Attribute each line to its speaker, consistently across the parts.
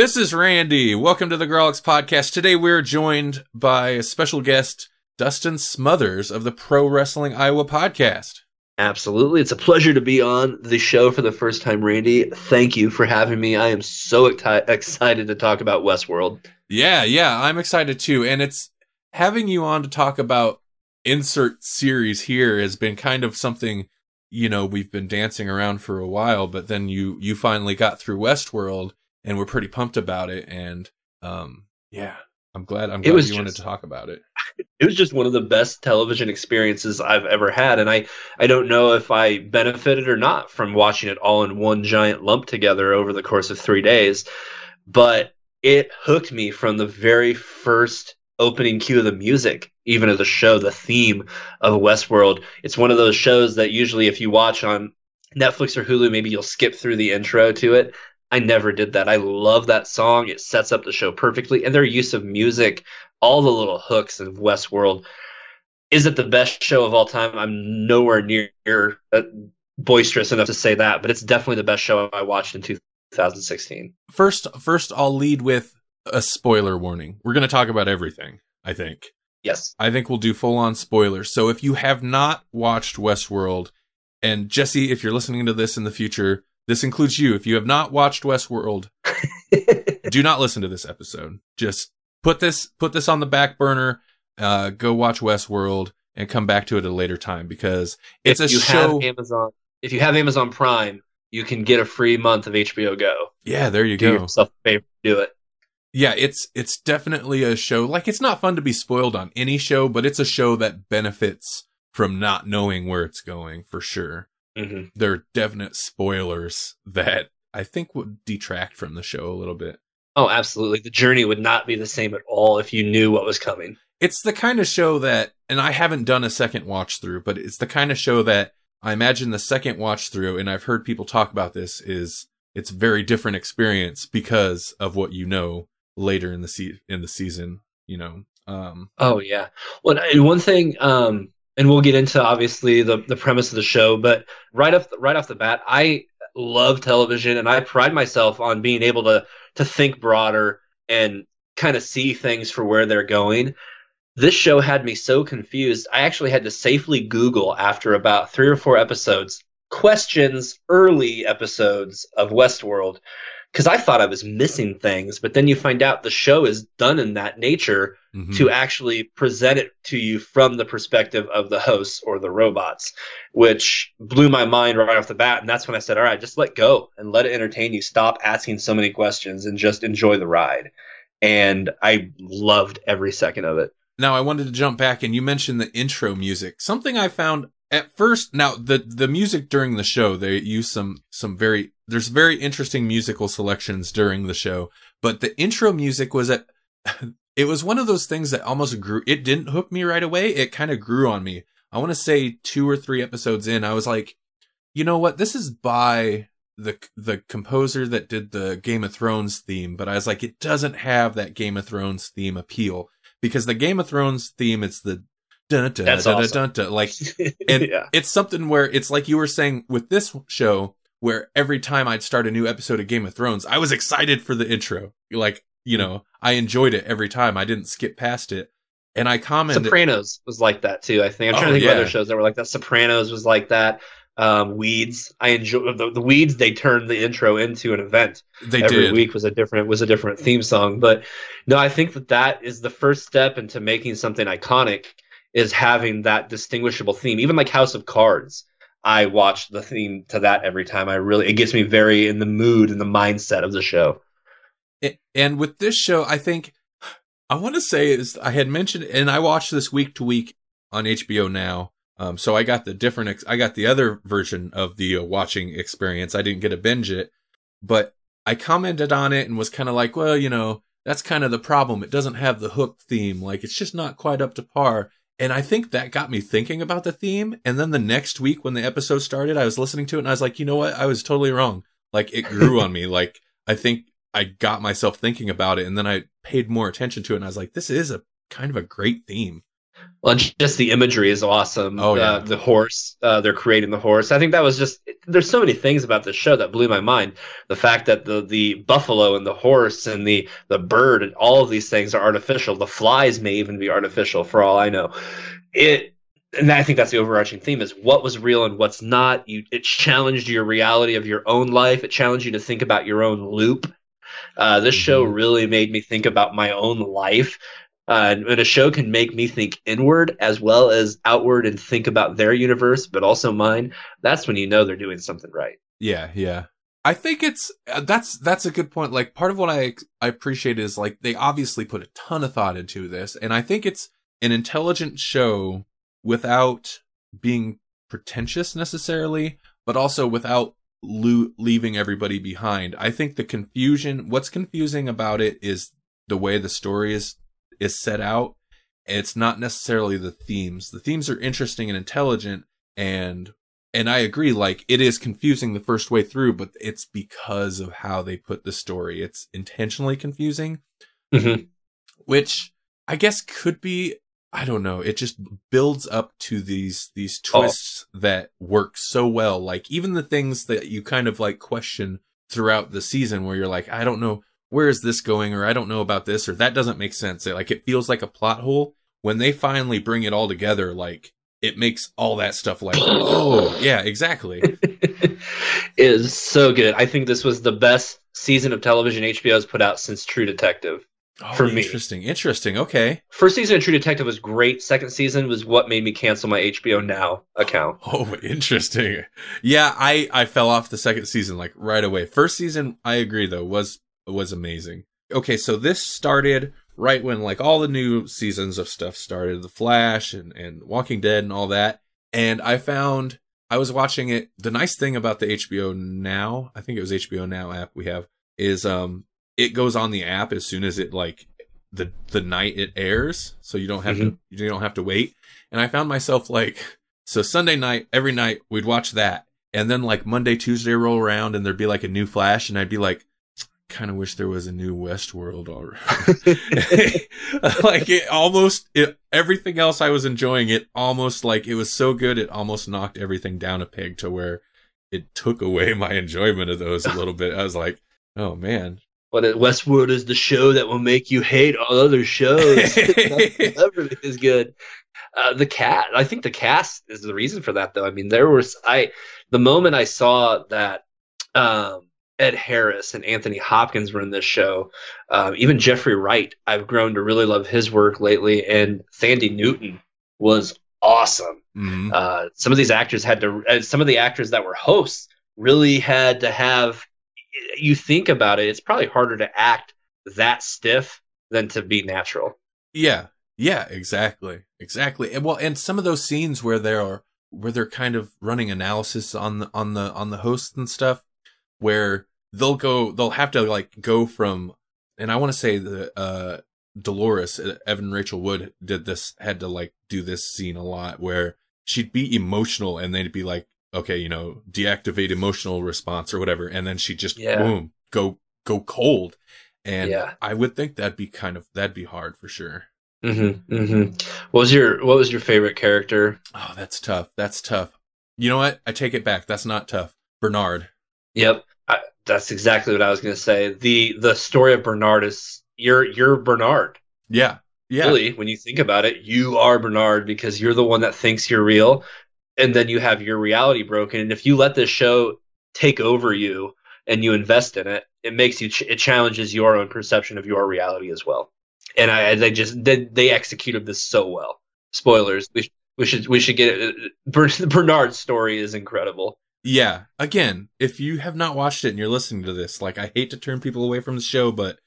Speaker 1: This is Randy. Welcome to the Grawlix Podcast. Today we're joined by a special guest, Dustin Smothers of the Pro Wrestling Iowa Podcast.
Speaker 2: Absolutely. It's a pleasure to be on the show for the first time, Randy. Thank you for having me. I am so ecti- excited to talk about Westworld.
Speaker 1: Yeah, yeah, I'm excited too. And it's having you on to talk about insert series here has been kind of something, you know, we've been dancing around for a while, but then you you finally got through Westworld and we're pretty pumped about it and um yeah, I'm glad I'm glad
Speaker 2: was
Speaker 1: you wanted to talk about it.
Speaker 2: It was just one of the best television experiences I've ever had, and I I don't know if I benefited or not from watching it all in one giant lump together over the course of three days, but it hooked me from the very first opening cue of the music, even of the show, the theme of Westworld. It's one of those shows that usually, if you watch on Netflix or Hulu, maybe you'll skip through the intro to it. I never did that. I love that song. It sets up the show perfectly, and their use of music, all the little hooks of Westworld. Is it the best show of all time? I'm nowhere near uh, boisterous enough to say that, but it's definitely the best show I watched in 2016.
Speaker 1: First first I'll lead with a spoiler warning. We're going to talk about everything, I think.
Speaker 2: Yes.
Speaker 1: I think we'll do full on spoilers. So if you have not watched Westworld, and Jesse, if you're listening to this in the future, this includes you. If you have not watched Westworld, do not listen to this episode. Just put this put this on the back burner. Uh, go watch Westworld and come back to it at a later time because it's
Speaker 2: if
Speaker 1: a
Speaker 2: you
Speaker 1: show.
Speaker 2: have Amazon, if you have Amazon Prime, you can get a free month of HBO Go.
Speaker 1: yeah, there you
Speaker 2: Do
Speaker 1: go.
Speaker 2: yourself a favor, do it.
Speaker 1: yeah, it's it's definitely a show. Like it's not fun to be spoiled on any show, but it's a show that benefits from not knowing where it's going for sure.
Speaker 2: Hmm
Speaker 1: There are definite spoilers that I think would detract from the show a little bit.
Speaker 2: Oh, absolutely. The journey would not be the same at all if you knew what was coming.
Speaker 1: It's the kind of show that, and I haven't done a second watch through, but it's the kind of show that I imagine the second watch through, and I've heard people talk about this, is it's a very different experience because of what you know later in the se- in the season. You know, um,
Speaker 2: Oh yeah. Well, and one thing, um, and we'll get into obviously the the premise of the show, but right off the, right off the bat, I love television, and I pride myself on being able to to think broader and kind of see things for where they're going. This show had me so confused. I actually had to safely Google after about three or four episodes questions, early episodes of Westworld, because I thought I was missing things. But then you find out the show is done in that nature
Speaker 1: mhm.
Speaker 2: to actually present it to you from the perspective of the hosts or the robots, which blew my mind right off the bat. And that's when I said, all right, just let go and let it entertain you. Stop asking so many questions and just enjoy the ride. And I loved every second of it.
Speaker 1: Now I wanted to jump back and you mentioned the intro music. Something I found at first now the the music during the show they use some some very there's very interesting musical selections during the show, but the intro music was at it was one of those things that almost grew it didn't hook me right away. It kind of grew on me. I want to say 2 or 3 episodes in I was like, "You know what? This is by the the composer that did the Game of Thrones theme, but I was like, it doesn't have that Game of Thrones theme appeal because the Game of Thrones theme, it's the dun dun
Speaker 2: That's
Speaker 1: dun,
Speaker 2: awesome.
Speaker 1: dun, dun, like, and
Speaker 2: yeah.
Speaker 1: it's something where it's like you were saying with this show, where every time I'd start a new episode of Game of Thrones, I was excited for the intro. Like, you know, I enjoyed it every time. I didn't skip past it, and I commented.
Speaker 2: Sopranos was like that too. I think I'm trying
Speaker 1: Oh,
Speaker 2: to think
Speaker 1: yeah.
Speaker 2: of other shows that were like that. Sopranos was like that. Um, Weeds. I enjoy the, the Weeds. They turned the intro into an event.
Speaker 1: they
Speaker 2: every
Speaker 1: did.
Speaker 2: week was a different was a different theme song but no i think that that is the first step into making something iconic is having that distinguishable theme even like house of cards i watch the theme to that every time i really it gets me very in the mood and the mindset of the show
Speaker 1: And with this show, I think I want to say is I had mentioned, and I watched this week to week on HBO now. Um, so I got the different, ex- I got the other version of the uh, watching experience. I didn't get to binge it, but I commented on it and was kind of like, well, you know, that's kind of the problem. It doesn't have the hook theme. Like it's just not quite up to par. And I think that got me thinking about the theme. And then the next week when the episode started, I was listening to it and I was like, you know what? I was totally wrong. Like it grew on me. Like I think I got myself thinking about it and then I paid more attention to it and I was like, this is a kind of a great theme.
Speaker 2: Well, just the imagery is awesome.
Speaker 1: Oh, yeah.
Speaker 2: Uh, the horse, uh, they're creating the horse. I think that was just. There's so many things about this show that blew my mind. The fact that the the buffalo and the horse and the the bird and all of these things are artificial. The flies may even be artificial, for all I know. It. And I think that's the overarching theme: is what was real and what's not. You, it challenged your reality of your own life. It challenged you to think about your own loop. Uh, this show
Speaker 1: Mhm.
Speaker 2: really made me think about my own life uh, and a show can make me think inward as well as outward and think about their universe, but also mine. That's when you know they're doing something right.
Speaker 1: Yeah, yeah. I think it's uh, that's that's a good point. Like part of what I I appreciate is like they obviously put a ton of thought into this, and I think it's an intelligent show without being pretentious necessarily, but also without lo- leaving everybody behind. I think the confusion, what's confusing about it is the way the story is is set out. It's not necessarily the themes. The themes are interesting and intelligent, and and I agree, like it is confusing the first way through, but it's because of how they put the story. It's intentionally confusing,
Speaker 2: Mm-hmm.
Speaker 1: which I guess could be, I don't know. It just builds up to these, these
Speaker 2: Oh.
Speaker 1: twists that work so well. Like even the things that you kind of like question throughout the season where you're like, I don't know, where is this going? Or I don't know about this, or that doesn't make sense. Like it feels like a plot hole. When they finally bring it all together, like it makes all that stuff like, oh, yeah, exactly.
Speaker 2: it is so good. I think this was the best season of television HBO has put out since True Detective.
Speaker 1: Oh,
Speaker 2: For me.
Speaker 1: interesting, interesting. Okay.
Speaker 2: First season of True Detective was great. Second season was what made me cancel my HBO Now account.
Speaker 1: Oh, interesting. Yeah, I I fell off the second season like right away. First season, I agree though, was was amazing. Okay, so this started right when like all the new seasons of stuff started, The Flash and and Walking Dead and all that. And I found I was watching it. The nice thing about the HBO Now, I think it was HBO Now app we have, is um it goes on the app as soon as it like the the night it airs, so you don't have to you don't have to wait. And I found myself like so Sunday night every night we'd watch that, and then like Monday Tuesday roll around and there'd be like a new Flash, and I'd be like, kind of wish there was a new Westworld already. like it almost it everything else I was enjoying it almost like it was so good it almost knocked everything down a peg to where it took away my enjoyment of those a little bit. I was like, oh man.
Speaker 2: But Westworld is the show that will make you hate all other shows. Everything is good. Uh, the cat, I think the cast is the reason for that, though. I mean, there was I the moment I saw that um, Ed Harris and Anthony Hopkins were in this show, um, even Jeffrey Wright, I've grown to really love his work lately, and Thandie Newton was awesome.
Speaker 1: Mhm.
Speaker 2: Uh, some of these actors had to, uh, some of the actors that were hosts really had to have. You think about it, it's probably harder to act that stiff than to be natural.
Speaker 1: Yeah. Yeah, exactly. Exactly. And well, and some of those scenes where they're where they're kind of running analysis on the on the on the hosts and stuff where they'll go they'll have to like go from and I want to say the uh Dolores uh, Evan Rachel Wood did this had to like do this scene a lot where she'd be emotional and they'd be like okay, you know, deactivate emotional response or whatever and then she'd just
Speaker 2: Yeah.
Speaker 1: boom, go go cold. And
Speaker 2: Yeah.
Speaker 1: I would think that'd be kind of that'd be hard for sure.
Speaker 2: Mm-hmm, mm-hmm. What was your What was your favorite character?
Speaker 1: Oh, that's tough. That's tough. You know what? I take it back. That's not tough. Bernard.
Speaker 2: Yep, that's exactly what I was going to say. the The story of Bernard is you're you're Bernard.
Speaker 1: Yeah. Yeah.
Speaker 2: Really, when you think about it, you are Bernard because you're the one that thinks you're real, and then you have your reality broken. And if you let this show take over you and you invest in it, it makes you ch- it challenges your own perception of your reality as well. And I, they just they, they executed this so well. Spoilers. We, we should we should get it. Bernard's story is incredible.
Speaker 1: Yeah. Again, if you have not watched it and you're listening to this, like I hate to turn people away from the show, but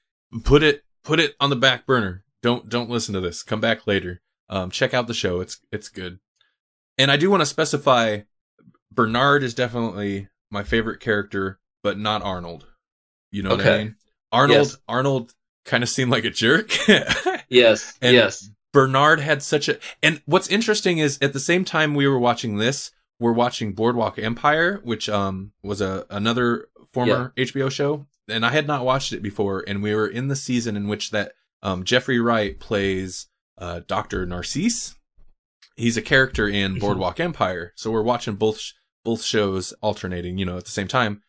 Speaker 1: put it put it on the back burner. Don't don't listen to this. Come back later. Um check out the show. It's it's good. And I do want to specify Bernard is definitely my favorite character, but not Arnold. You know what I mean? Arnold
Speaker 2: Yes.
Speaker 1: Arnold kind of seemed like a jerk.
Speaker 2: Yes,
Speaker 1: And-
Speaker 2: yes.
Speaker 1: Bernard had such a and what's interesting is at the same time we were watching this, we're watching Boardwalk Empire, which um was a another former HBO show, and I had not watched it before, and we were in the season in which that um Jeffrey Wright plays uh Dr. Narcisse. He's a character in
Speaker 2: Mhm.
Speaker 1: Boardwalk Empire, so we're watching both sh- both shows alternating, you know, at the same time.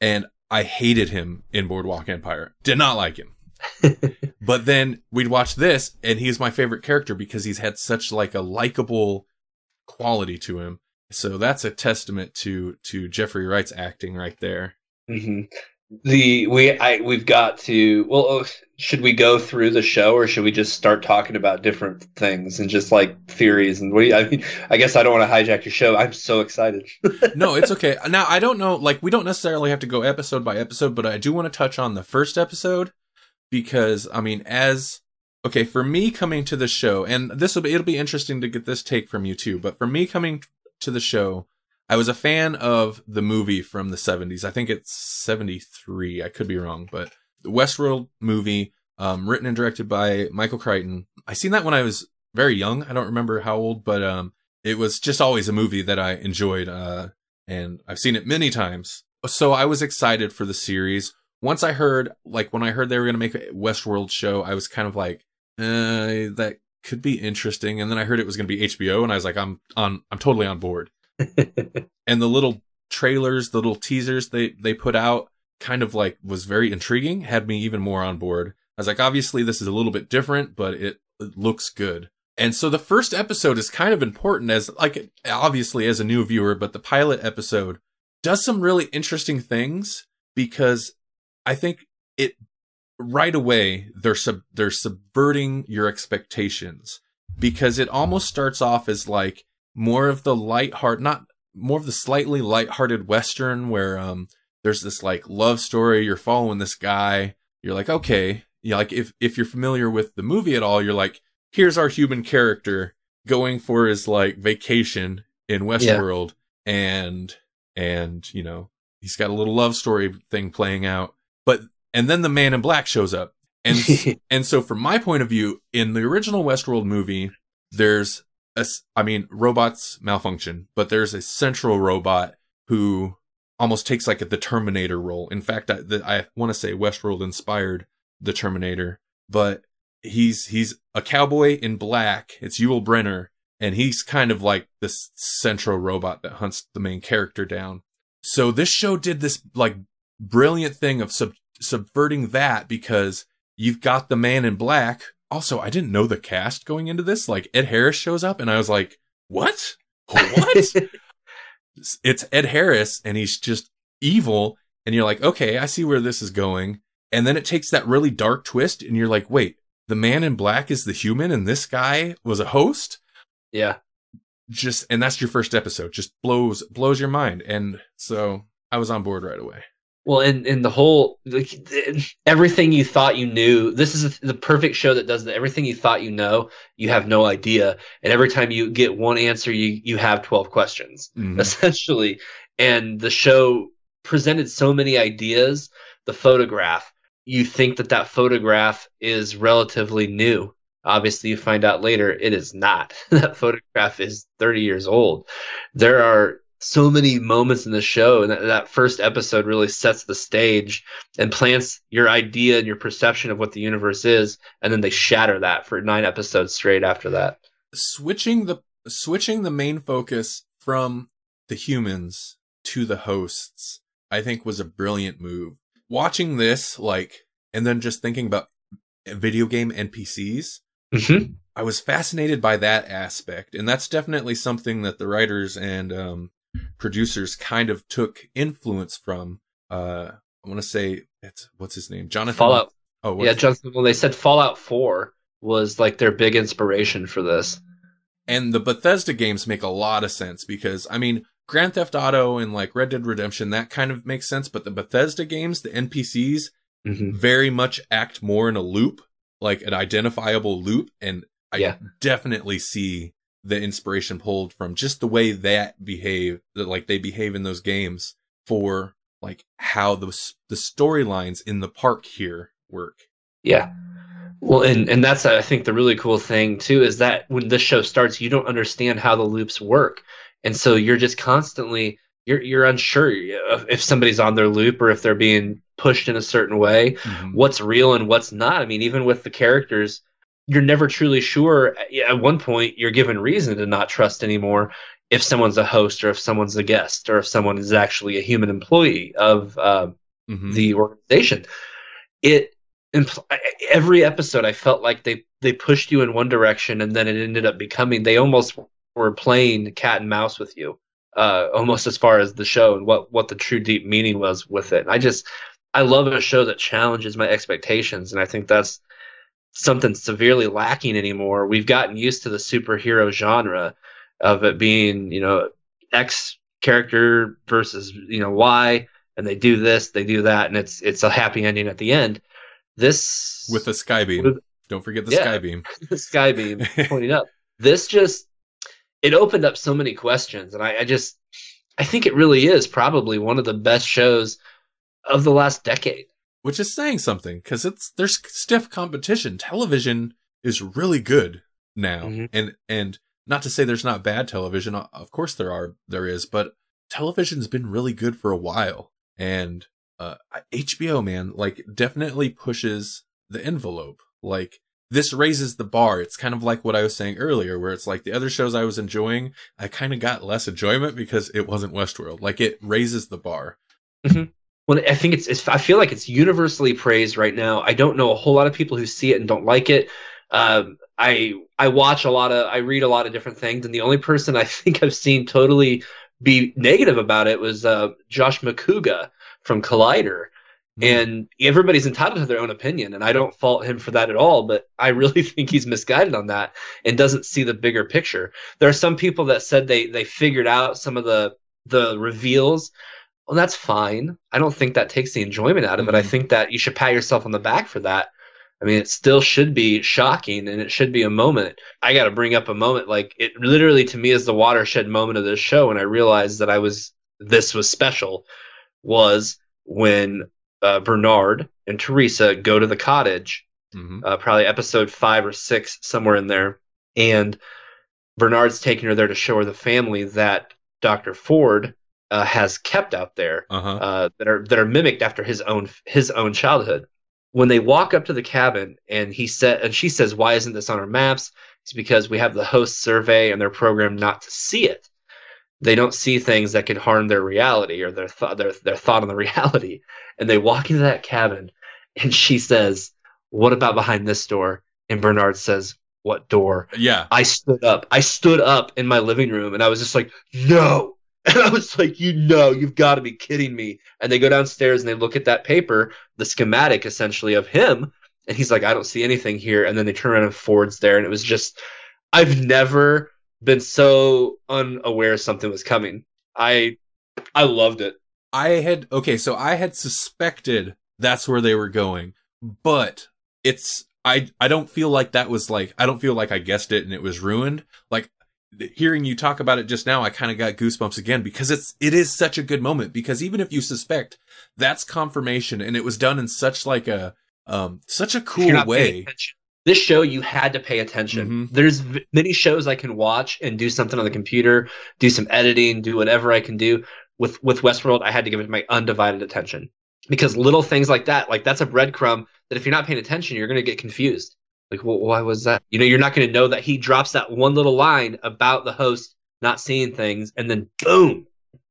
Speaker 1: And I hated him in Boardwalk Empire. Did not like him. But then we'd watch this, and he's my favorite character because he's had such like a likable quality to him. So that's a testament to to Jeffrey Wright's acting right there.
Speaker 2: hmm The we I we've got to well uh, should we go through the show or should we just start talking about different things and just like theories and what do you, I mean I guess I don't want to hijack your show. I'm so excited.
Speaker 1: No, it's okay. Now I don't know, like we don't necessarily have to go episode by episode, but I do want to touch on the first episode because I mean, as okay for me coming to the show, and this will be it'll be interesting to get this take from you too. But for me coming to the show, I was a fan of the movie from the 70s. I think it's 73. I could be wrong, but the Westworld movie, um, written and directed by Michael Crichton. I seen that when I was very young. I don't remember how old, but um, it was just always a movie that I enjoyed. Uh, and I've seen it many times. So I was excited for the series. Once I heard, like, when I heard they were going to make a Westworld show, I was kind of like, uh, that could be interesting. And then I heard it was going to be HBO, and I was like, I'm on, I'm totally on board. and the little trailers, the little teasers they they put out, kind of like was very intriguing. Had me even more on board. I was like, obviously this is a little bit different, but it, it looks good. And so the first episode is kind of important as like obviously as a new viewer, but the pilot episode does some really interesting things because I think it right away they're sub they're subverting your expectations because it almost starts off as like more of the light-heart not more of the slightly light-hearted western where um there's this like love story you're following this guy you're like okay yeah like if if you're familiar with the movie at all you're like here's our human character going for his like vacation in Westworld and and you know he's got a little love story thing playing out but and then the man in black shows up and and so from my point of view in the original Westworld movie there's a I mean robots malfunction but there's a central robot who almost takes like a, the Terminator role in fact I, the, I want to say Westworld inspired the Terminator but he's he's a cowboy in black. It's Yul Brynner, and he's kind of like this central robot that hunts the main character down. So this show did this like brilliant thing of sub- subverting that because you've got the man in black. Also, I didn't know the cast going into this. Like Ed Harris shows up, and I was like, "What? What?" it's Ed Harris, and he's just evil. And you're like, "Okay, I see where this is going." And then it takes that really dark twist, and you're like, "Wait, the man in black is the human and this guy was a host
Speaker 2: yeah.
Speaker 1: just and that's your first episode just blows blows your mind and so i was on board right away
Speaker 2: Well, and and the whole like, everything you thought you knew. This is the perfect show that does that. Everything you thought you know, you have no idea, and every time you get one answer, you you have twelve questions
Speaker 1: Mhm.
Speaker 2: essentially. And the show presented so many ideas. The photograph, you think that that photograph is relatively new. Obviously, you find out later it is not. that photograph is 30 years old. There are so many moments in the show, and that, that first episode really sets the stage and plants your idea and your perception of what the universe is, and then they shatter that for nine episodes straight after that.
Speaker 1: switching the switching the main focus from the humans to the hosts i think was a brilliant move watching this like and then just thinking about video game npcs
Speaker 2: Mm-hmm.
Speaker 1: I was fascinated by that aspect, and that's definitely something that the writers and um, producers kind of took influence from. Uh, I want to say it's what's his name, Jonathan
Speaker 2: Fallout.
Speaker 1: Oh,
Speaker 2: Yeah, Johnson. Well, they said Fallout 4 was like their big inspiration for this.
Speaker 1: and the Bethesda games make a lot of sense because I mean, Grand Theft Auto and like Red Dead Redemption that kind of makes sense, but the Bethesda games, the NPCs,
Speaker 2: Mm-hmm.
Speaker 1: very much act more in a loop, like an identifiable loop. And I
Speaker 2: Yeah.
Speaker 1: definitely see the inspiration pulled from just the way that behave, that like they behave in those games for like how the the storylines in the park here work.
Speaker 2: Yeah. Well, and and that's I think the really cool thing too is that when this show starts, you don't understand how the loops work, and so you're just constantly you're you're unsure if somebody's on their loop or if they're being pushed in a certain way, mm-hmm. what's real and what's not. I mean, even with the characters, you're never truly sure. At one point, you're given reason to not trust anymore if someone's a host or if someone's a guest or if someone is actually a human employee of uh, mm-hmm. the organization. It every episode, I felt like they they pushed you in one direction and then it ended up becoming they almost were playing cat and mouse with you uh, almost as far as the show and what what the true deep meaning was with it. And I just I love a show that challenges my expectations, and I think that's something severely lacking anymore. We've gotten used to the superhero genre of it being you know X character versus you know Y, and they do this, they do that, and it's it's a happy ending at the end. This
Speaker 1: with the sky beam. With, Don't forget the yeah, sky beam.
Speaker 2: the sky beam pointing up. This just it opened up so many questions, and I, I just I think it really is probably one of the best shows of the last decade.
Speaker 1: Which is saying something because it's there's stiff competition. Television is really good now, mm-hmm. and and not to say there's not bad television. Of course there are, there is, but television's been really good for a while, and uh, HBO man like definitely pushes the envelope. Like this raises the bar. It's kind of like what I was saying earlier, where it's like the other shows I was enjoying, I kind of got less enjoyment because it wasn't Westworld. Like it raises the bar.
Speaker 2: Mm-hmm. Well, I think it's, it's, I feel like it's universally praised right now. I don't know a whole lot of people who see it and don't like it. Um, I I watch a lot of, I read a lot of different things, and the only person I think I've seen totally be negative about it was uh, Josh Macuga from Collider. Mm-hmm. And everybody's entitled to their own opinion, and I don't fault him for that at all. But I really think he's misguided on that and doesn't see the bigger picture. There are some people that said they they figured out some of the the reveals. Well, that's fine. I don't think that takes the enjoyment out of it. Mm-hmm. I think that you should pat yourself on the back for that. I mean, it still should be shocking and it should be a moment. I got to bring up a moment like it literally to me is the watershed moment of this show. And I realized that I was, this was special was when uh, Bernard and Teresa go to the cottage, mm-hmm. uh, probably episode five or six, somewhere in there. And Bernard's taking her there to show her the family that Dr. Ford uh, has kept out there uh-huh. Uh, that are that are mimicked after his own his own childhood. When they walk up to the cabin and he said and she says, "Why isn't this on our maps?" It's because we have the host survey and they're programmed not to see it. They don't see things that could harm their reality or their thought their, their thought on the reality. And they walk into that cabin and she says what about behind this door? And bernard says what door?
Speaker 1: Yeah.
Speaker 2: I stood up. I stood up in my living room and i was just like no and i was like you know you've got to be kidding me and they go downstairs and they look at that paper the schematic essentially of him and he's like i don't see anything here and then they turn around and ford's there and it was just i've never been so unaware something was coming. I I loved it.
Speaker 1: I had okay, so I had suspected that's where they were going, but it's I I don't feel like that was like I don't feel like I guessed it and it was ruined. Like hearing you talk about it just now, I kind of got goosebumps again because it's it is such a good moment because even if you suspect, that's confirmation and it was done in such like a um such a cool way.
Speaker 2: this show you had to pay attention. Mm-hmm. there's v- many shows i can watch and do something on the computer do some editing do whatever i can do. With with westworld i had to give it my undivided attention because little things like that like that's a breadcrumb that if you're not paying attention you're going to get confused like well, why was that you know you're not going to know that he drops that one little line about the host not seeing things and then boom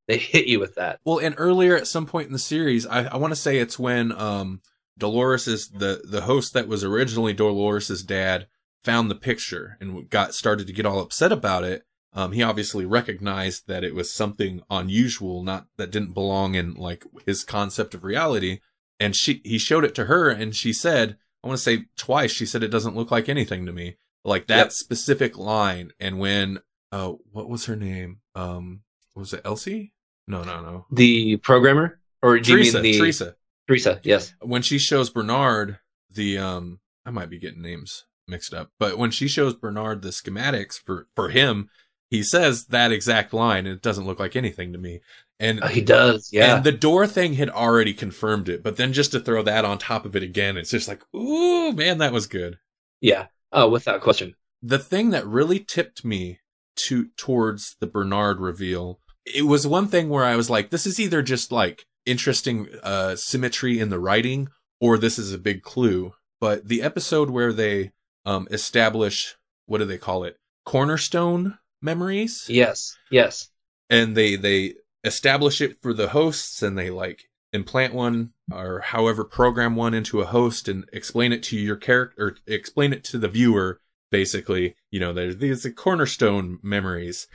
Speaker 2: they hit you with that
Speaker 1: well and earlier at some point in the series i, I want to say it's when um Dolores is the the host that was originally Dolores's dad found the picture and got started to get all upset about it. Um, he obviously recognized that it was something unusual, not that didn't belong in like his concept of reality. And she he showed it to her, and she said, I want to say twice, she said it doesn't look like anything to me, like that yep. specific line. And when uh, what was her name? Um, was it Elsie? No, no, no.
Speaker 2: The programmer, or do
Speaker 1: Teresa,
Speaker 2: you mean the
Speaker 1: Teresa?
Speaker 2: Teresa, yes.
Speaker 1: When she shows Bernard the um I might be getting names mixed up, but when she shows Bernard the schematics for for him, he says that exact line and it doesn't look like anything to me. And
Speaker 2: Oh, he does, yeah.
Speaker 1: and the door thing had already confirmed it, but then just to throw that on top of it again, it's just like, ooh, man, that was good.
Speaker 2: yeah. Oh, without question.
Speaker 1: The thing that really tipped me to towards the Bernard reveal, it was one thing where I was like, this is either just like interesting uh symmetry in the writing, or this is a big clue. But the episode where they um establish what do they call it? Cornerstone memories?
Speaker 2: Yes, yes.
Speaker 1: and they they establish it for the hosts and they like implant one or however program one into a host and explain it to your character or explain it to the viewer basically. You know there's these cornerstone memories.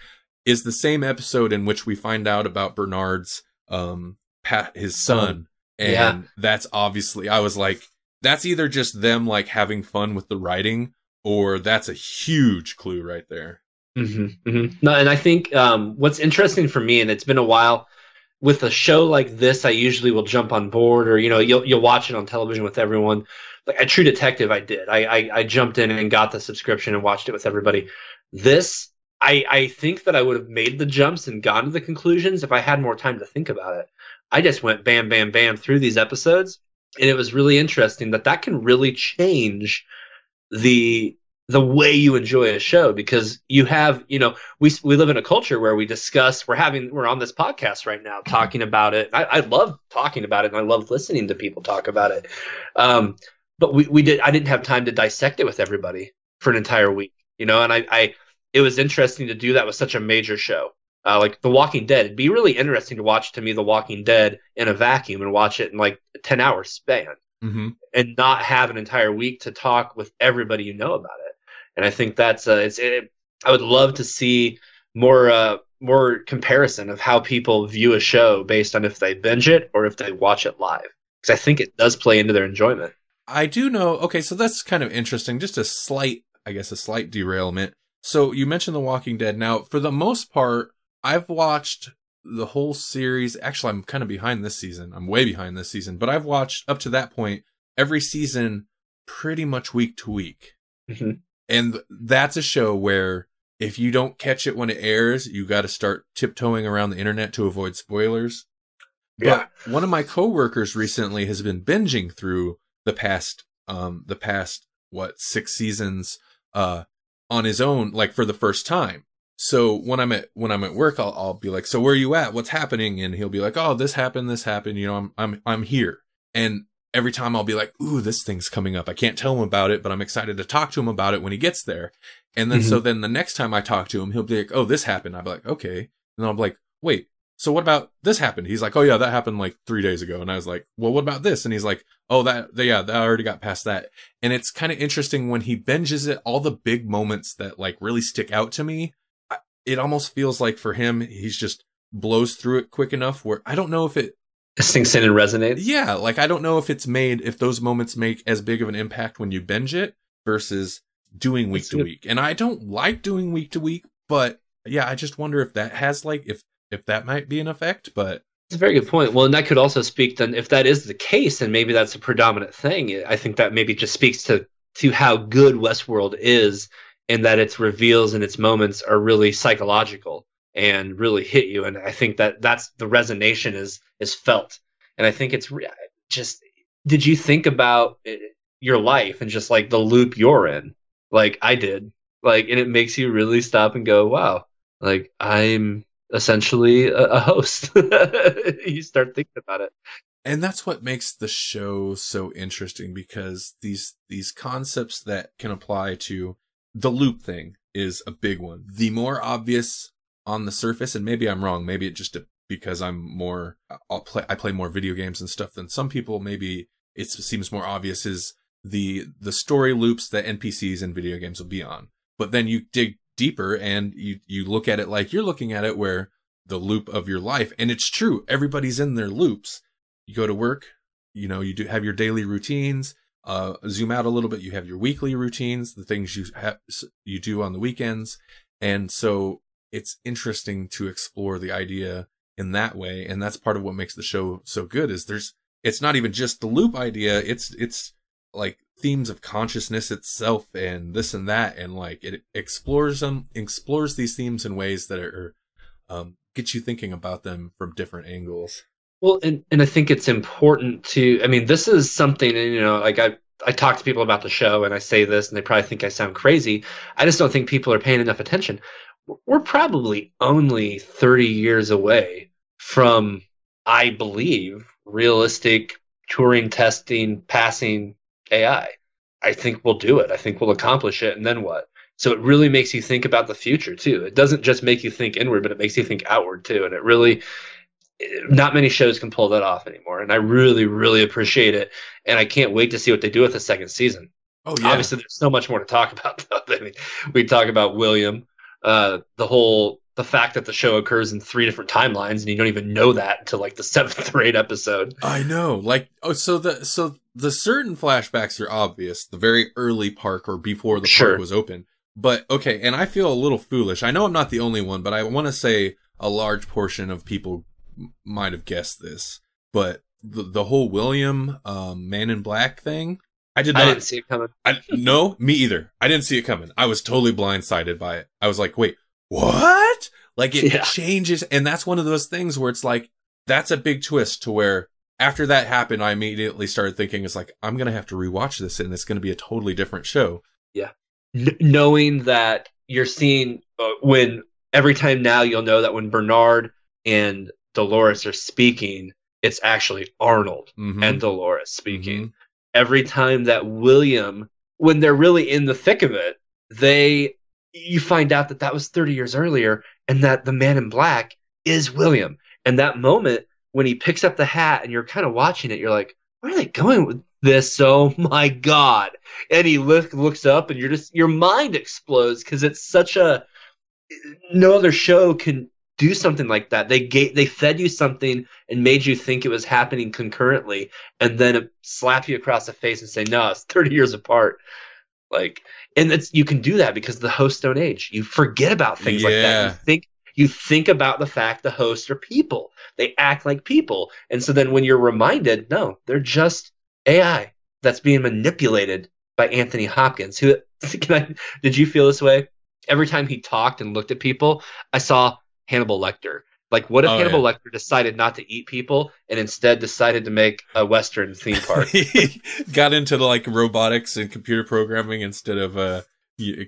Speaker 1: Is the same episode in which we find out about bernard's um pat his son. And
Speaker 2: Yeah.
Speaker 1: that's obviously i was like that's either just them like having fun with the writing or that's a huge clue right there
Speaker 2: hmm hmm No, and I think um, what's interesting for me, and it's been a while, with a show like this, I usually will jump on board, or you know, you'll you'll watch it on television with everyone. Like a True Detective, I did. I, I I jumped in and got the subscription and watched it with everybody. This, I I think that I would have made the jumps and gone to the conclusions if I had more time to think about it. I just went bam, bam, bam through these episodes, and it was really interesting that that can really change the the way you enjoy a show because you have you know we we live in a culture where we discuss we're having we're on this podcast right now talking about it I, I love talking about it and I love listening to people talk about it um but we, we did I didn't have time to dissect it with everybody for an entire week you know and I, I it was interesting to do that with such a major show uh, like The Walking Dead it'd be really interesting to watch to me The Walking Dead in a vacuum and watch it in like a 10 hour span
Speaker 1: mm-hmm.
Speaker 2: and not have an entire week to talk with everybody you know about it. And I think that's uh, it's. It, I would love to see more uh, more comparison of how people view a show based on if they binge it or if they watch it live, because I think it does play into their enjoyment.
Speaker 1: I do know. Okay, so that's kind of interesting. Just a slight, I guess, a slight derailment. So you mentioned The Walking Dead. Now, for the most part, I've watched the whole series. Actually, I'm kind of behind this season. I'm way behind this season, but I've watched up to that point every season pretty much week to week.
Speaker 2: Mhm.
Speaker 1: And that's a show where if you don't catch it when it airs, you got to start tiptoeing around the internet to avoid spoilers.
Speaker 2: Yeah.
Speaker 1: But one of my coworkers recently has been binging through the past um the past what six seasons uh on his own like for the first time. So when I'm at when I'm at work I'll I'll be like, "So where are you at? What's happening?" and he'll be like, "Oh, this happened, this happened, you know, I'm I'm I'm here." And every time I'll be like, "Ooh, this thing's coming up. I can't tell him about it, but I'm excited to talk to him about it when he gets there." And then so mm-hmm. then the next time I talk to him, he'll be like, "Oh, this happened." I'll be like, "Okay." And then I'll be like, "Wait, so what about this happened? He's like, oh yeah, that happened like three days ago. And I was like, well, what about this? And he's like, oh, that, yeah, that I already got past that. And it's kind of interesting when he binges it, all the big moments that like really stick out to me. I- It almost feels like for him, he's just blows through it quick enough where I don't know if it,
Speaker 2: Sinks in and resonates.
Speaker 1: yeah, like I don't know if it's made, if those moments make as big of an impact when you binge it versus doing week to week. And I don't like doing week to week, but yeah, I just wonder if that has like, if, if that might be an effect, but
Speaker 2: it's a very good point. Well, and that could also speak then if that is the case, and maybe that's a predominant thing. Eh, I think that maybe just speaks to to how good Westworld is, and that its reveals and its moments are really psychological and really hit you. And I think that that's the resonation is is felt. And I think it's re- just. Did you think about eh, your life and just like the loop you're in, like I did, like, and it makes you really stop and go, "Wow, like I'm essentially a, a host. you start thinking about it.
Speaker 1: and that's what makes the show so interesting because these these concepts that can apply to the loop thing is a big one the more obvious on the surface and maybe i'm wrong. Maybe it just because i'm more i'll play i play more video games and stuff than some people. Maybe it seems more obvious is the the story loops that npcs in video games will be on. But then you dig deeper and you you look at it like you're looking at it where the loop of your life and it's true. Everybody's in their loops. You go to work you know you do have your daily routines uh zoom out a little bit. You have your weekly routines the things you have you do on the weekends. And so it's interesting to explore the idea in that way and that's part of what makes the show so good is there's it's not even just the loop idea it's it's like themes of consciousness itself and this and that and like it explores them explores these themes in ways that are um get you thinking about them from different angles.
Speaker 2: Well, and, and I think it's important to, I mean, this is something, and you know, like I, I talk to people about the show and I say this and they probably think I sound crazy. I just don't think people are paying enough attention. We're probably only 30 years away from, I believe, realistic Turing testing, passing AI. I think we'll do it. I think we'll accomplish it. And then what? So it really makes you think about the future too. It doesn't just make you think inward, but it makes you think outward too. And it really, not many shows can pull that off anymore. And I really, really appreciate it. And I can't wait to see what they do with the second season.
Speaker 1: Oh yeah.
Speaker 2: Obviously, there's so much more to talk about. Though. I mean, we talk about William, uh, the whole the fact that the show occurs in three different timelines and you don't even know that until like the seventh or eighth episode.
Speaker 1: I know. Like oh so the so the certain flashbacks are obvious, the very early park or before the
Speaker 2: Sure.
Speaker 1: park was open. But okay, and I feel a little foolish. I know I'm not the only one, but I want to say a large portion of people m- might have guessed this. But the the whole William um Man in Black thing, I did not I
Speaker 2: didn't see it coming.
Speaker 1: I no, me either. I didn't see it coming. I was totally blindsided by it. I was like, wait, what? Like it
Speaker 2: Yeah.
Speaker 1: changes, and that's one of those things where it's like that's a big twist to where after that happened, I immediately started thinking it's like I'm gonna have to rewatch this, and it's gonna be a totally different show.
Speaker 2: N- knowing that you're seeing uh, when every time now you'll know that when Bernard and Dolores are speaking, it's actually Arnold
Speaker 1: Mhm.
Speaker 2: and Dolores speaking.
Speaker 1: Mhm.
Speaker 2: Every time that William, when they're really in the thick of it, they you find out that that was 30 years earlier and that the man in black is William. And that moment when he picks up the hat and you're kind of watching it, you're like, where are they going with this? Oh my God. And he look, looks up and you're just, your mind explodes because it's such a, no other show can do something like that. They gave, they fed you something and made you think it was happening concurrently and then slap you across the face and say, no, it's 30 years apart. Like, and it's, you can do that because the hosts don't age. You forget about things like that. You think, you think about the fact the hosts are people. They act like people. And so then when you're reminded, no, they're just AI that's being manipulated by Anthony Hopkins. Who can I, did you feel this way? Every time he talked and looked at people, I saw Hannibal Lecter. Like, what if
Speaker 1: Oh,
Speaker 2: Hannibal
Speaker 1: yeah.
Speaker 2: Lecter decided not to eat people and instead decided to make a Western theme park?
Speaker 1: he got into like robotics and computer programming instead of uh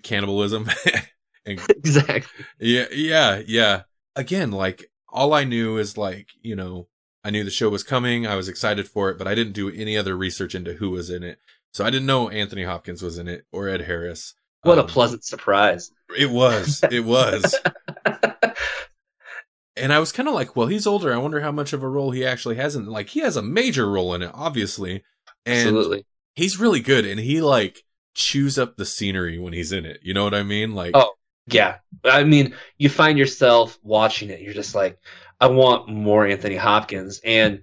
Speaker 1: cannibalism. and
Speaker 2: exactly.
Speaker 1: Yeah, yeah, yeah. Again, like all I knew is like, you know, I knew the show was coming. I was excited for it, but I didn't do any other research into who was in it. So I didn't know Anthony Hopkins was in it or Ed Harris.
Speaker 2: What a
Speaker 1: Um,
Speaker 2: pleasant surprise.
Speaker 1: It was. It was. and I was kind of like, well, he's older. I wonder how much of a role he actually has in like he has a major role in it, obviously. And
Speaker 2: Absolutely.
Speaker 1: he's really good and he like chews up the scenery when he's in it. You know what I mean? Like
Speaker 2: Oh. Yeah. I mean, you find yourself watching it. You're just like, I want more Anthony Hopkins. And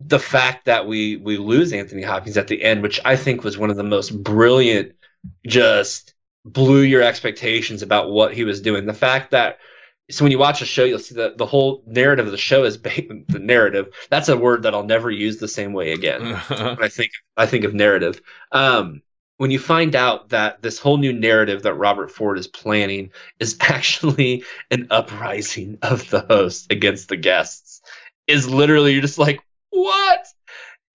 Speaker 2: the fact that we we lose Anthony Hopkins at the end, which I think was one of the most brilliant, just blew your expectations about what he was doing. The fact that so when you watch a show, you'll see that the whole narrative of the show is ba- the narrative. That's a word that I'll never use the same way again. when I think I think of narrative. Um, when you find out that this whole new narrative that Robert Ford is planning is actually an uprising of the host against the guests, is literally you're just like what?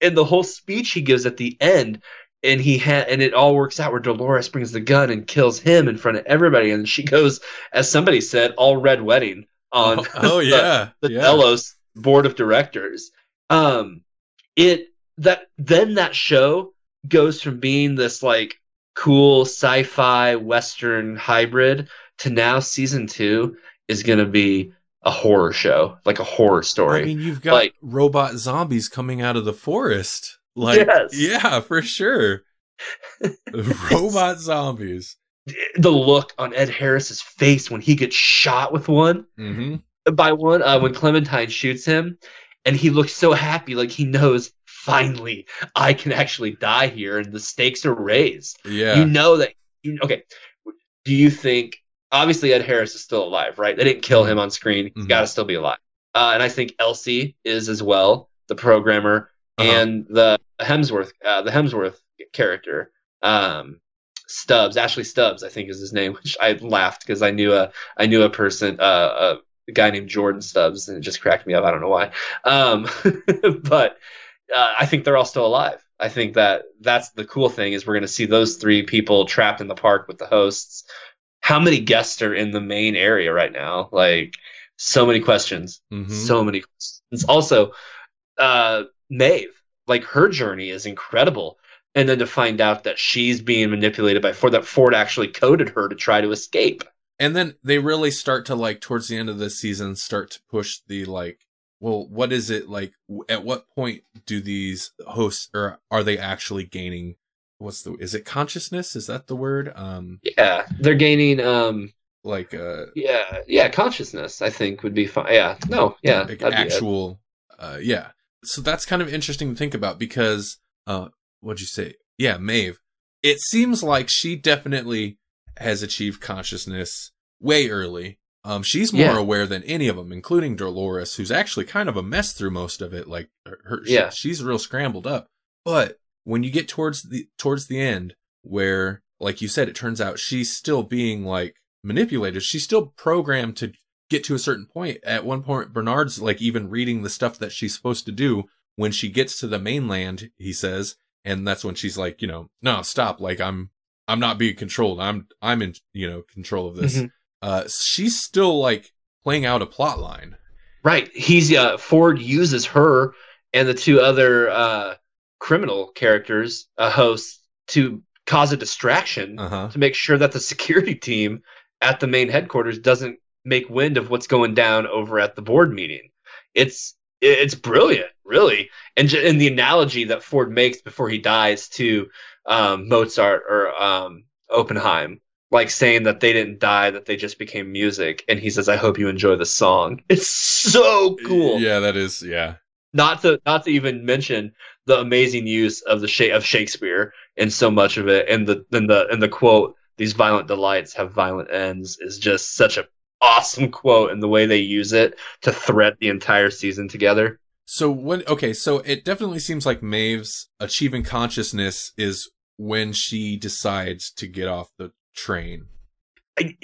Speaker 2: And the whole speech he gives at the end, and he had, and it all works out where Dolores brings the gun and kills him in front of everybody, and she goes, as somebody said, all red wedding on
Speaker 1: oh, oh,
Speaker 2: the-
Speaker 1: yeah.
Speaker 2: the
Speaker 1: yeah.
Speaker 2: Delos board of directors. Um, it that then that show goes from being this like cool sci-fi western hybrid to now season two is going to be a horror show, like a horror story.
Speaker 1: I mean, you've got
Speaker 2: Like-
Speaker 1: robot zombies coming out of the forest. Like,
Speaker 2: Yes.
Speaker 1: yeah, for sure. robot zombies.
Speaker 2: the look on Ed Harris's face when he gets shot with one
Speaker 1: hmm
Speaker 2: by one uh, when Clementine shoots him, and he looks so happy, like he knows finally I can actually die here, and the stakes are raised.
Speaker 1: Yeah.
Speaker 2: You know that. You, okay. Do you think? Obviously, Ed Harris is still alive, right? They didn't kill him on screen. He's
Speaker 1: Mhm.
Speaker 2: got to still be alive. Uh, and I think Elsie is as well, the programmer,
Speaker 1: Uh-huh.
Speaker 2: and the Hemsworth, uh, the Hemsworth character, um, Stubbs, Ashley Stubbs, I think is his name. Which I laughed because I knew a I knew a person, uh, a guy named Jordan Stubbs, and it just cracked me up. I don't know why, um, but uh, I think they're all still alive. I think that that's the cool thing is we're going to see those three people trapped in the park with the hosts. How many guests are in the main area right now? Like so many questions,
Speaker 1: Mhm.
Speaker 2: so many questions. Also, uh, Maeve, like her journey is incredible. And then to find out that she's being manipulated by Ford, that Ford actually coded her to try to escape.
Speaker 1: And then they really start to like towards the end of the season start to push the like, well, what is it like? At what point do these hosts or are they actually gaining? What's the? Is it consciousness? Is that the word? Um,
Speaker 2: Yeah, they're gaining. Um,
Speaker 1: like uh,
Speaker 2: yeah, yeah, consciousness. I think would be fine. Yeah, no, yeah,
Speaker 1: like
Speaker 2: that'd be it.
Speaker 1: actual uh yeah so that's kind of interesting to think about because uh what'd you say? Yeah maeve. It seems like she definitely has achieved consciousness way early. Um she's more
Speaker 2: Yeah.
Speaker 1: aware than any of them including dolores who's actually kind of a mess through most of it. Like her, her she-
Speaker 2: Yeah.
Speaker 1: she's real scrambled up. But when you get towards the towards the end where like you said it turns out she's still being like manipulated. She's still programmed to get to a certain point. At one point, Bernard's like even reading the stuff that she's supposed to do when she gets to the mainland, he says, and that's when she's like, you know, no, stop. Like I'm, I'm not being controlled. I'm, I'm in, you know, control of this.
Speaker 2: Mhm.
Speaker 1: Uh, she's still like playing out a plot line.
Speaker 2: Right. He's uh, Ford uses her and the two other uh, criminal characters, uh, hosts, to cause a distraction
Speaker 1: Uh huh.
Speaker 2: to make sure that the security team at the main headquarters doesn't make wind of what's going down over at the board meeting. It's it's brilliant, really, and j- and the analogy that Ford makes before he dies to um, Mozart or um, Oppenheim, like saying that they didn't die, that they just became music, and he says, "I hope you enjoy the song." It's so cool.
Speaker 1: Yeah, that is. Yeah.
Speaker 2: Not to not to even mention the amazing use of the of Shakespeare in so much of it, and the and the and the quote, "These violent delights have violent ends," is just such a awesome quote, and the way they use it to thread the entire season together.
Speaker 1: So when okay, so it definitely seems like Maeve's achieving consciousness is when she decides to get off the train.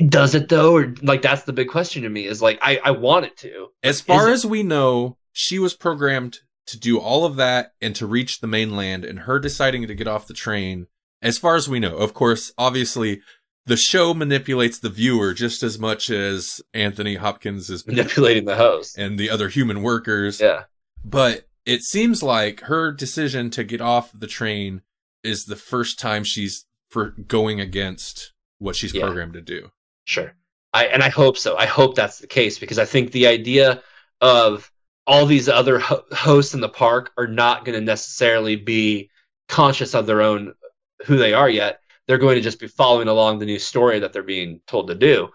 Speaker 2: Does it though, or like that's the big question to me? Is like I I want it to.
Speaker 1: As
Speaker 2: Is
Speaker 1: far
Speaker 2: it-
Speaker 1: as we know, she was programmed to do all of that and to reach the mainland, and her deciding to get off the train, as far as we know, of course, obviously, the show manipulates the viewer just as much as Anthony Hopkins is
Speaker 2: manipulating the host.
Speaker 1: and the other human workers.
Speaker 2: Yeah.
Speaker 1: But it seems like her decision to get off the train is the first time she's for going against what she's
Speaker 2: Yeah.
Speaker 1: programmed to do.
Speaker 2: Sure. I and I hope so. I hope that's the case because I think the idea of all these other ho- hosts in the park are not going to necessarily be conscious of their own who they are yet. They're going to just be following along the new story that they're being told to do.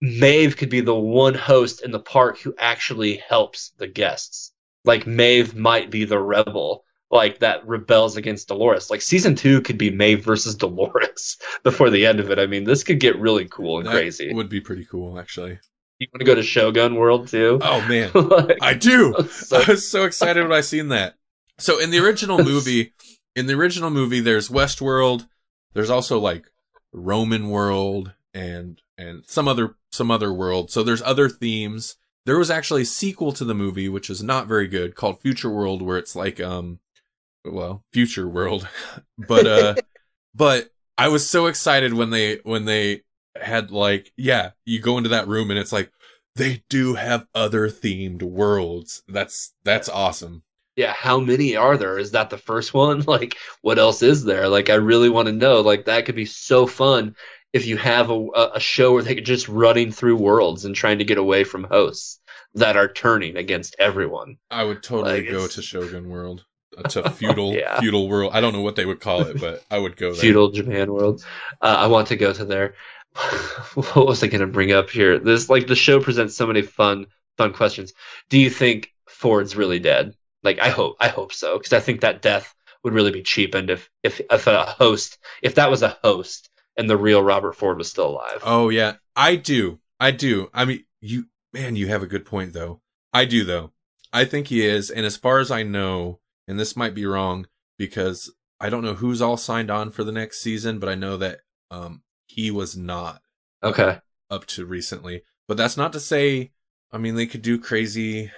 Speaker 2: Maeve could be the one host in the park who actually helps the guests. Like Maeve might be the rebel, like that rebels against Dolores. Like season two could be Maeve versus Dolores before the end of it. I mean, this could get really cool and
Speaker 1: That
Speaker 2: crazy.
Speaker 1: would be pretty cool, actually.
Speaker 2: You want to go to Shogun World too?
Speaker 1: Oh man,
Speaker 2: Like,
Speaker 1: I do.
Speaker 2: so-
Speaker 1: I was so excited when I seen that. So in the original movie, in the original movie, there's Westworld. There's also like Roman world and and some other some other world. So there's other themes. There was actually a sequel to the movie, which is not very good, called Future World, where it's like um, well, Future World, but uh, but I was so excited when they when they had like yeah, you go into that room and it's like they do have other themed worlds. That's that's awesome.
Speaker 2: Yeah, how many are there? Is that the first one? Like, what else is there? Like, I really want to know. Like, that could be so fun if you have a, a show where they're just running through worlds and trying to get away from hosts that are turning against everyone.
Speaker 1: I would totally
Speaker 2: Like,
Speaker 1: go
Speaker 2: it's-
Speaker 1: to Shogun World, to feudal
Speaker 2: Yeah.
Speaker 1: feudal world. I don't know what they would call it, but I would go there.
Speaker 2: Feudal Japan world. Uh, I want to go to there. what was I going to bring up here? This like the show presents so many fun fun questions. Do you think Ford's really dead? Like I hope I hope so because I think that death would really be cheapened if if if a host if that was a host and the real Robert Ford was still alive.
Speaker 1: Oh yeah, I do. I do. I mean, you man, you have a good point though. I do though. I think he is, and as far as I know, and this might be wrong because I don't know who's all signed on for the next season, but I know that um he was not
Speaker 2: Okay.
Speaker 1: up to recently. But that's not to say I mean, they could do crazy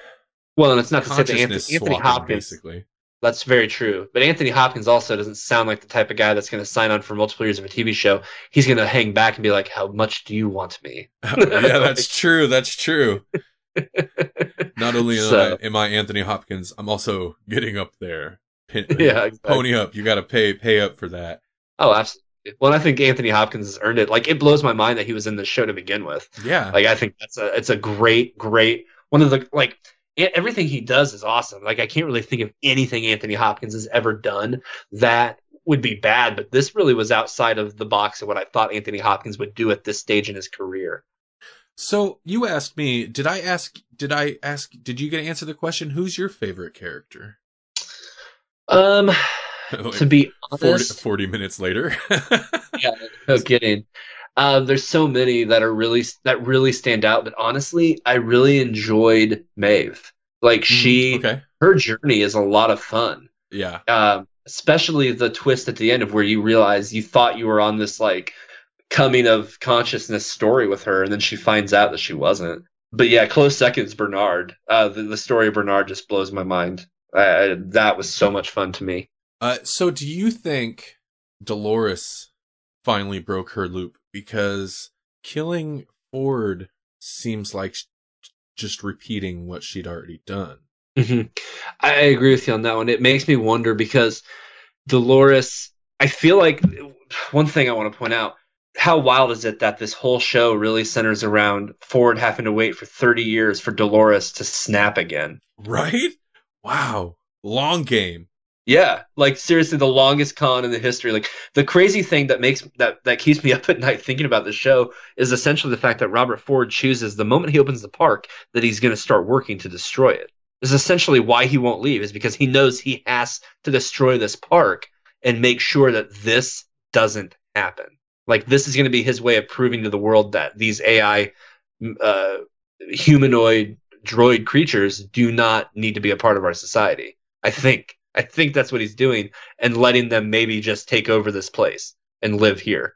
Speaker 2: Well, and it's not to say that Anthony, Anthony Hopkins.
Speaker 1: basically.
Speaker 2: That's very true. But Anthony Hopkins also doesn't sound like the type of guy that's going to sign on for multiple years of a TV show. He's going to hang back and be like, "How much do you want me?"
Speaker 1: yeah, that's true. That's true. Not only am,
Speaker 2: So-
Speaker 1: I, am I Anthony Hopkins, I'm also getting up there. Pin,
Speaker 2: yeah. exactly.
Speaker 1: pony up. You got to pay pay up for that.
Speaker 2: Oh, absolutely. Well, I think Anthony Hopkins has earned it. Like, it blows my mind that he was in the show to begin with.
Speaker 1: Yeah,
Speaker 2: Like, I think that's a it's a great, great one of the like everything he does is awesome. Like, I can't really think of anything Anthony Hopkins has ever done that would be bad. But this really was outside of the box of what I thought Anthony Hopkins would do at this stage in his career.
Speaker 1: So you asked me, did I ask, did I ask, did you get to answer the question? Who's your favorite character?
Speaker 2: Um,
Speaker 1: Like
Speaker 2: to be
Speaker 1: 40,
Speaker 2: honest,
Speaker 1: 40 minutes later.
Speaker 2: yeah, no kidding. Uh, there's so many that are really that really stand out, but honestly, I really enjoyed Maeve. Like she,
Speaker 1: okay.
Speaker 2: her journey is a lot of fun.
Speaker 1: Yeah.
Speaker 2: Um, especially the twist at the end of where you realize you thought you were on this like coming of consciousness story with her, and then she finds out that she wasn't. But yeah, close seconds Bernard. Uh, the, the story of Bernard just blows my mind. Uh, that was so much fun to me.
Speaker 1: Uh, so do you think Dolores finally broke her loop because killing Ford seems like just repeating what she'd already done?
Speaker 2: hmm I, I agree with you on that one. It makes me wonder because Dolores, I feel like one thing I want to point out how wild is it that this whole show really centers around Ford having to wait for 30 years for Dolores to snap again?
Speaker 1: Right? Wow. Long game.
Speaker 2: Yeah, like seriously, the longest con in the history. Like the crazy thing that makes that that keeps me up at night thinking about the show is essentially the fact that Robert Ford chooses the moment he opens the park that he's going to start working to destroy it. Is essentially why he won't leave, is because he knows he has to destroy this park and make sure that this doesn't happen. Like this is going to be his way of proving to the world that these AI uh, humanoid droid creatures do not need to be a part of our society. I think. I think that's what he's doing and letting them maybe just take over this place and live here.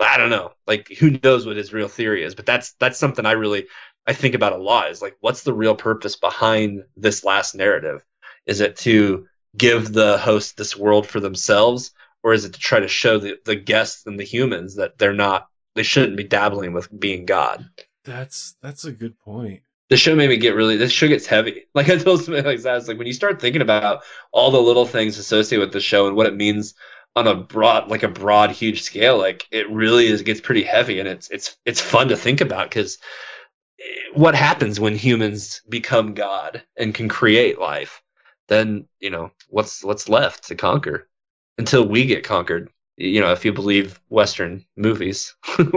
Speaker 2: I don't know. Like who knows what his real theory is, but that's that's something I really I think about a lot is like what's the real purpose behind this last narrative? Is it to give the host this world for themselves or is it to try to show the, the guests and the humans that they're not they shouldn't be dabbling with being God?
Speaker 1: That's that's a good point.
Speaker 2: The show made me get really this show gets heavy. Like i told somebody like that like when you start thinking about all the little things associated with the show and what it means on a broad like a broad huge scale like it really is gets pretty heavy and it's it's it's fun to think about because eh, what happens when humans become god and can create life? Then you know what's what's left to conquer? Until we get conquered. You know if you believe western movies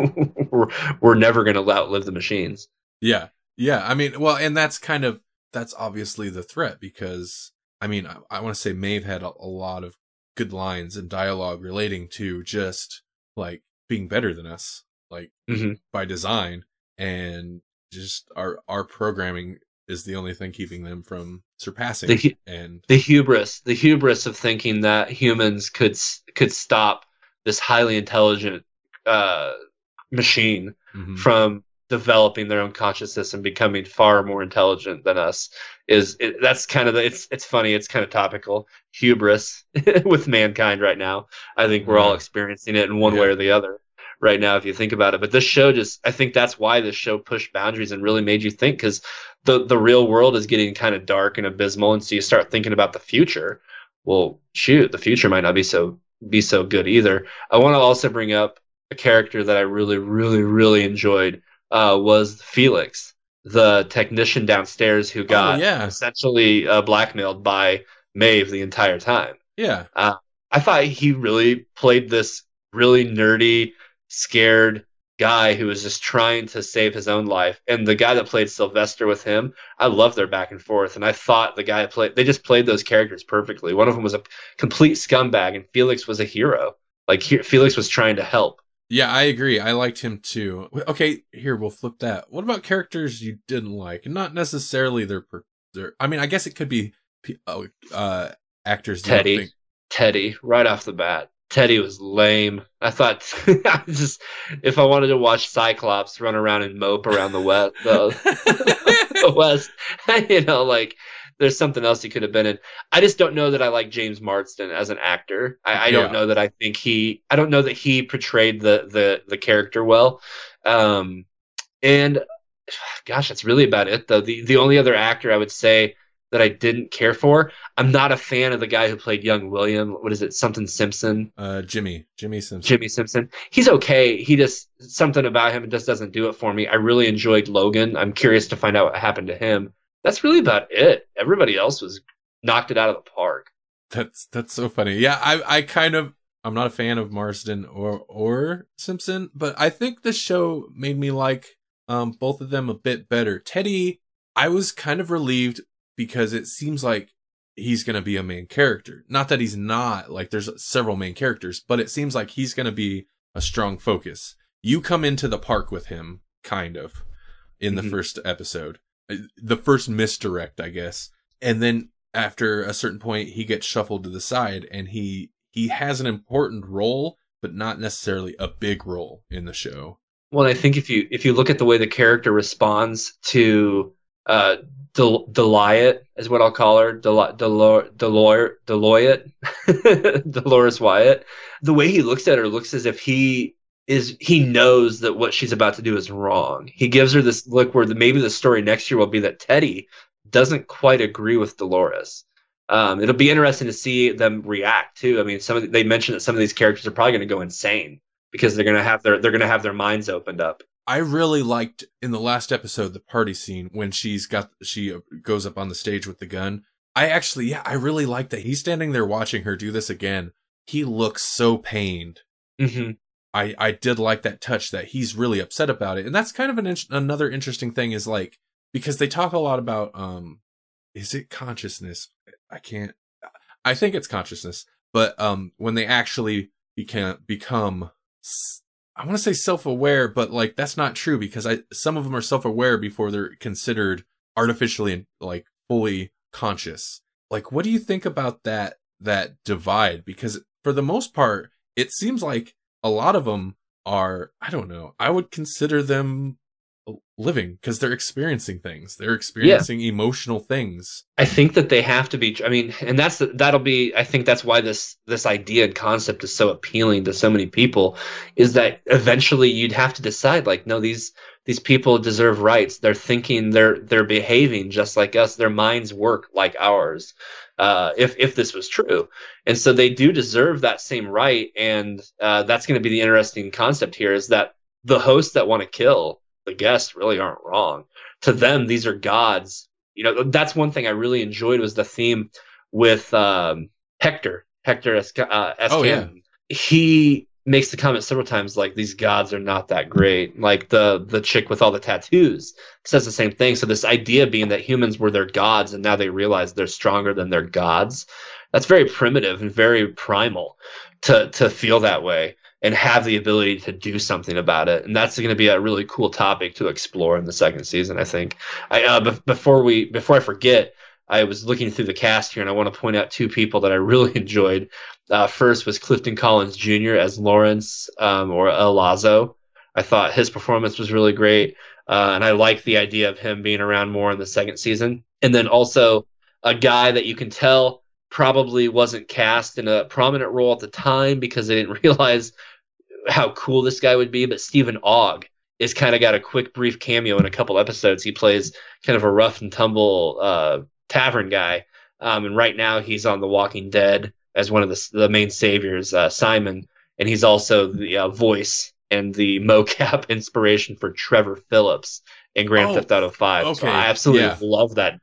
Speaker 2: we're, we're never going to outlive the machines.
Speaker 1: Yeah. Yeah. I mean, well, and that's kind of, that's obviously the threat because, I mean, I, I want to say Maeve had a, a lot of good lines and dialogue relating to just like being better than us, like
Speaker 2: Mhm.
Speaker 1: by design and just our, our programming is the only thing keeping them from surpassing.
Speaker 2: The hu-
Speaker 1: and
Speaker 2: the hubris the hubris of thinking that humans could could stop this highly intelligent uh, machine
Speaker 1: Mhm.
Speaker 2: from developing their own consciousness and becoming far more intelligent than us is it, that's kind of the, it's it's funny it's kind of topical hubris with mankind right now. I think we're all experiencing it in one
Speaker 1: Yeah.
Speaker 2: way or the other right now if you think about it. But this show just i think that's why this show pushed boundaries and really made you think because the the real world is getting kind of dark and abysmal. And so you start thinking about the future. Well shoot the future might not be so be so good either. I want to also bring up a character that i really really really enjoyed uh, was felix the technician downstairs who got
Speaker 1: oh, yeah.
Speaker 2: essentially uh, blackmailed by maeve the entire time
Speaker 1: Yeah.
Speaker 2: I thought he really played this really nerdy, scared guy who was just trying to save his own life. And the guy that played Sylvester with him, I love their back and forth. And I thought the guy that played, they just played those characters perfectly. One of them was a complete scumbag, and Felix was a hero. Like he, Felix was trying to help.
Speaker 1: Yeah, I agree. I liked him too. Okay, here we'll flip that. What about characters you didn't like? Not necessarily their per- their. I mean, I guess it could be oh, uh actors.
Speaker 2: Teddy. Teddy, right off the bat. Teddy was lame. I thought I just if I wanted to watch Cyclops run around and mope around the wet the West. you know, like there's something else he could have been in. I just don't know that I like James Marsden as an actor. I, I don't know that I think he. I don't know that he portrayed the the the character well. Um, and gosh, that's really about it though. The the only other actor I would say that I didn't care for. I'm not a fan of the guy who played young William. What is it? Something Simpson.
Speaker 1: Uh, Jimmy, Jimmy Simpson.
Speaker 2: Jimmy Simpson. He's okay. He just something about him just doesn't do it for me. I really enjoyed Logan. I'm curious to find out what happened to him. That's really about it. Everybody else was knocked it out of the park.
Speaker 1: That's that's so funny. Yeah, I I kind of I'm not a fan of Marsden or or Simpson, but I think the show made me like um both of them a bit better. Teddy, I was kind of relieved because it seems like he's going to be a main character. Not that he's not, like there's several main characters, but it seems like he's going to be a strong focus. You come into the park with him kind of in the
Speaker 2: Mhm.
Speaker 1: first episode. The first misdirect, I guess. And then after a certain point he gets shuffled to the side and he he has an important role but not necessarily a big role in the show
Speaker 2: Well, I think if you if you look at the way the character responds to uh Del- Deliot is what I'll call her, Del- Delor- Delor- Deloitte, Dolores Wyatt. The way he looks at her looks as if he is he knows that what she's about to do is wrong. He gives her this look where the, maybe the story next year will be that Teddy doesn't quite agree with Dolores. Um, it'll be interesting to see them react too. I mean, some of the, they mentioned that some of these characters are probably going to go insane because they're going to have their they're going to have their minds opened up.
Speaker 1: i really liked in the last episode the party scene when she's got she goes up on the stage with the gun i actually yeah i really like that he's standing there watching her do this again he looks so pained
Speaker 2: hmm
Speaker 1: I I did like that touch that he's really upset about it, and that's kind of an in- another interesting thing is like because they talk a lot about um, is it consciousness? I can't. I think it's consciousness, but um, when they actually become become, I want to say self aware, but like that's not true because I some of them are self aware before they're considered artificially like fully conscious. Like, what do you think about that that divide? Because for the most part, it seems like a lot of them are i don't know i would consider them living because they're experiencing things they're experiencing emotional things
Speaker 2: I think that they have to be. I mean, and that's the, that'll be. I think that's why this this idea and concept is so appealing to so many people, is that eventually you'd have to decide. Like, no, these these people deserve rights. They're thinking. They're they're behaving just like us. Their minds work like ours. Uh, if if this was true, and so they do deserve that same right. And uh, that's going to be the interesting concept here. Is that the hosts that want to kill the guests really aren't wrong. To them, these are gods you know that's one thing I really enjoyed was the theme with um, Hector Hector Esca- uh,
Speaker 1: Oh, yeah.
Speaker 2: He makes the comment several times like these gods are not that great. Like the the chick with all the tattoos says the same thing. So this idea being that humans were their gods and now they realize they're stronger than their gods. That's very primitive and very primal to to feel that way and have the ability to do something about it. And that's going to be a really cool topic to explore in the second season, I think. I uh, bef- before we before I forget, I was looking through the cast here, and I want to point out two people that I really enjoyed. Uh, first was Clifton Collins Jr. as Lawrence um, or El Lazo. I thought his performance was really great, uh, and I like the idea of him being around more in the second season. And then also a guy that you can tell probably wasn't cast in a prominent role at the time because they didn't realize how cool this guy would be. But Steven Ogg is kind of got a quick, brief cameo in a couple episodes. He plays kind of a rough and tumble uh, tavern guy, um, and right now he's on The Walking Dead as one of the the main saviors, uh, Simon, and he's also the uh, voice and the mocap inspiration for Trevor Phillips in Grand
Speaker 1: Oh,
Speaker 2: Theft Auto Five. So
Speaker 1: okay,
Speaker 2: I absolutely
Speaker 1: yeah.
Speaker 2: love that.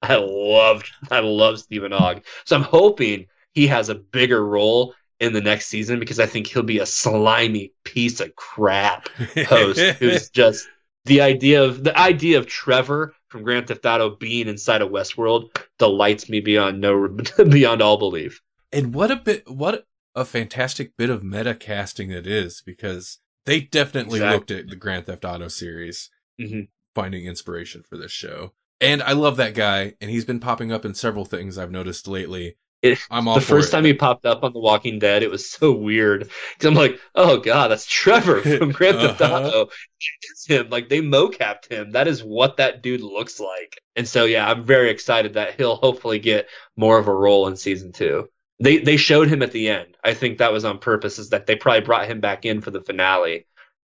Speaker 2: I loved, I love Steven Ogg. So I'm hoping he has a bigger role in the next season because I think he'll be a slimy piece of crap host who's just the idea of the idea of Trevor from Grand Theft Auto being inside of Westworld delights me beyond no beyond all belief.
Speaker 1: And what a bit what a fantastic bit of meta casting it is because they definitely
Speaker 2: Exact-
Speaker 1: looked at the grand theft auto series
Speaker 2: Mhm.
Speaker 1: finding inspiration for this show and i love that guy and he's been popping up in several things i've noticed lately
Speaker 2: It,
Speaker 1: I'm all
Speaker 2: the first
Speaker 1: it.
Speaker 2: time he popped up on The Walking Dead, it was so weird I'm like, oh god, that's Trevor from Grand Theft
Speaker 1: Uh-huh.
Speaker 2: Auto. It's him. Like they mocapped him. That is what that dude looks like. And so yeah, I'm very excited that he'll hopefully get more of a role in season two. They they showed him at the end. I think that was on purpose. Is that they probably brought him back in for the finale,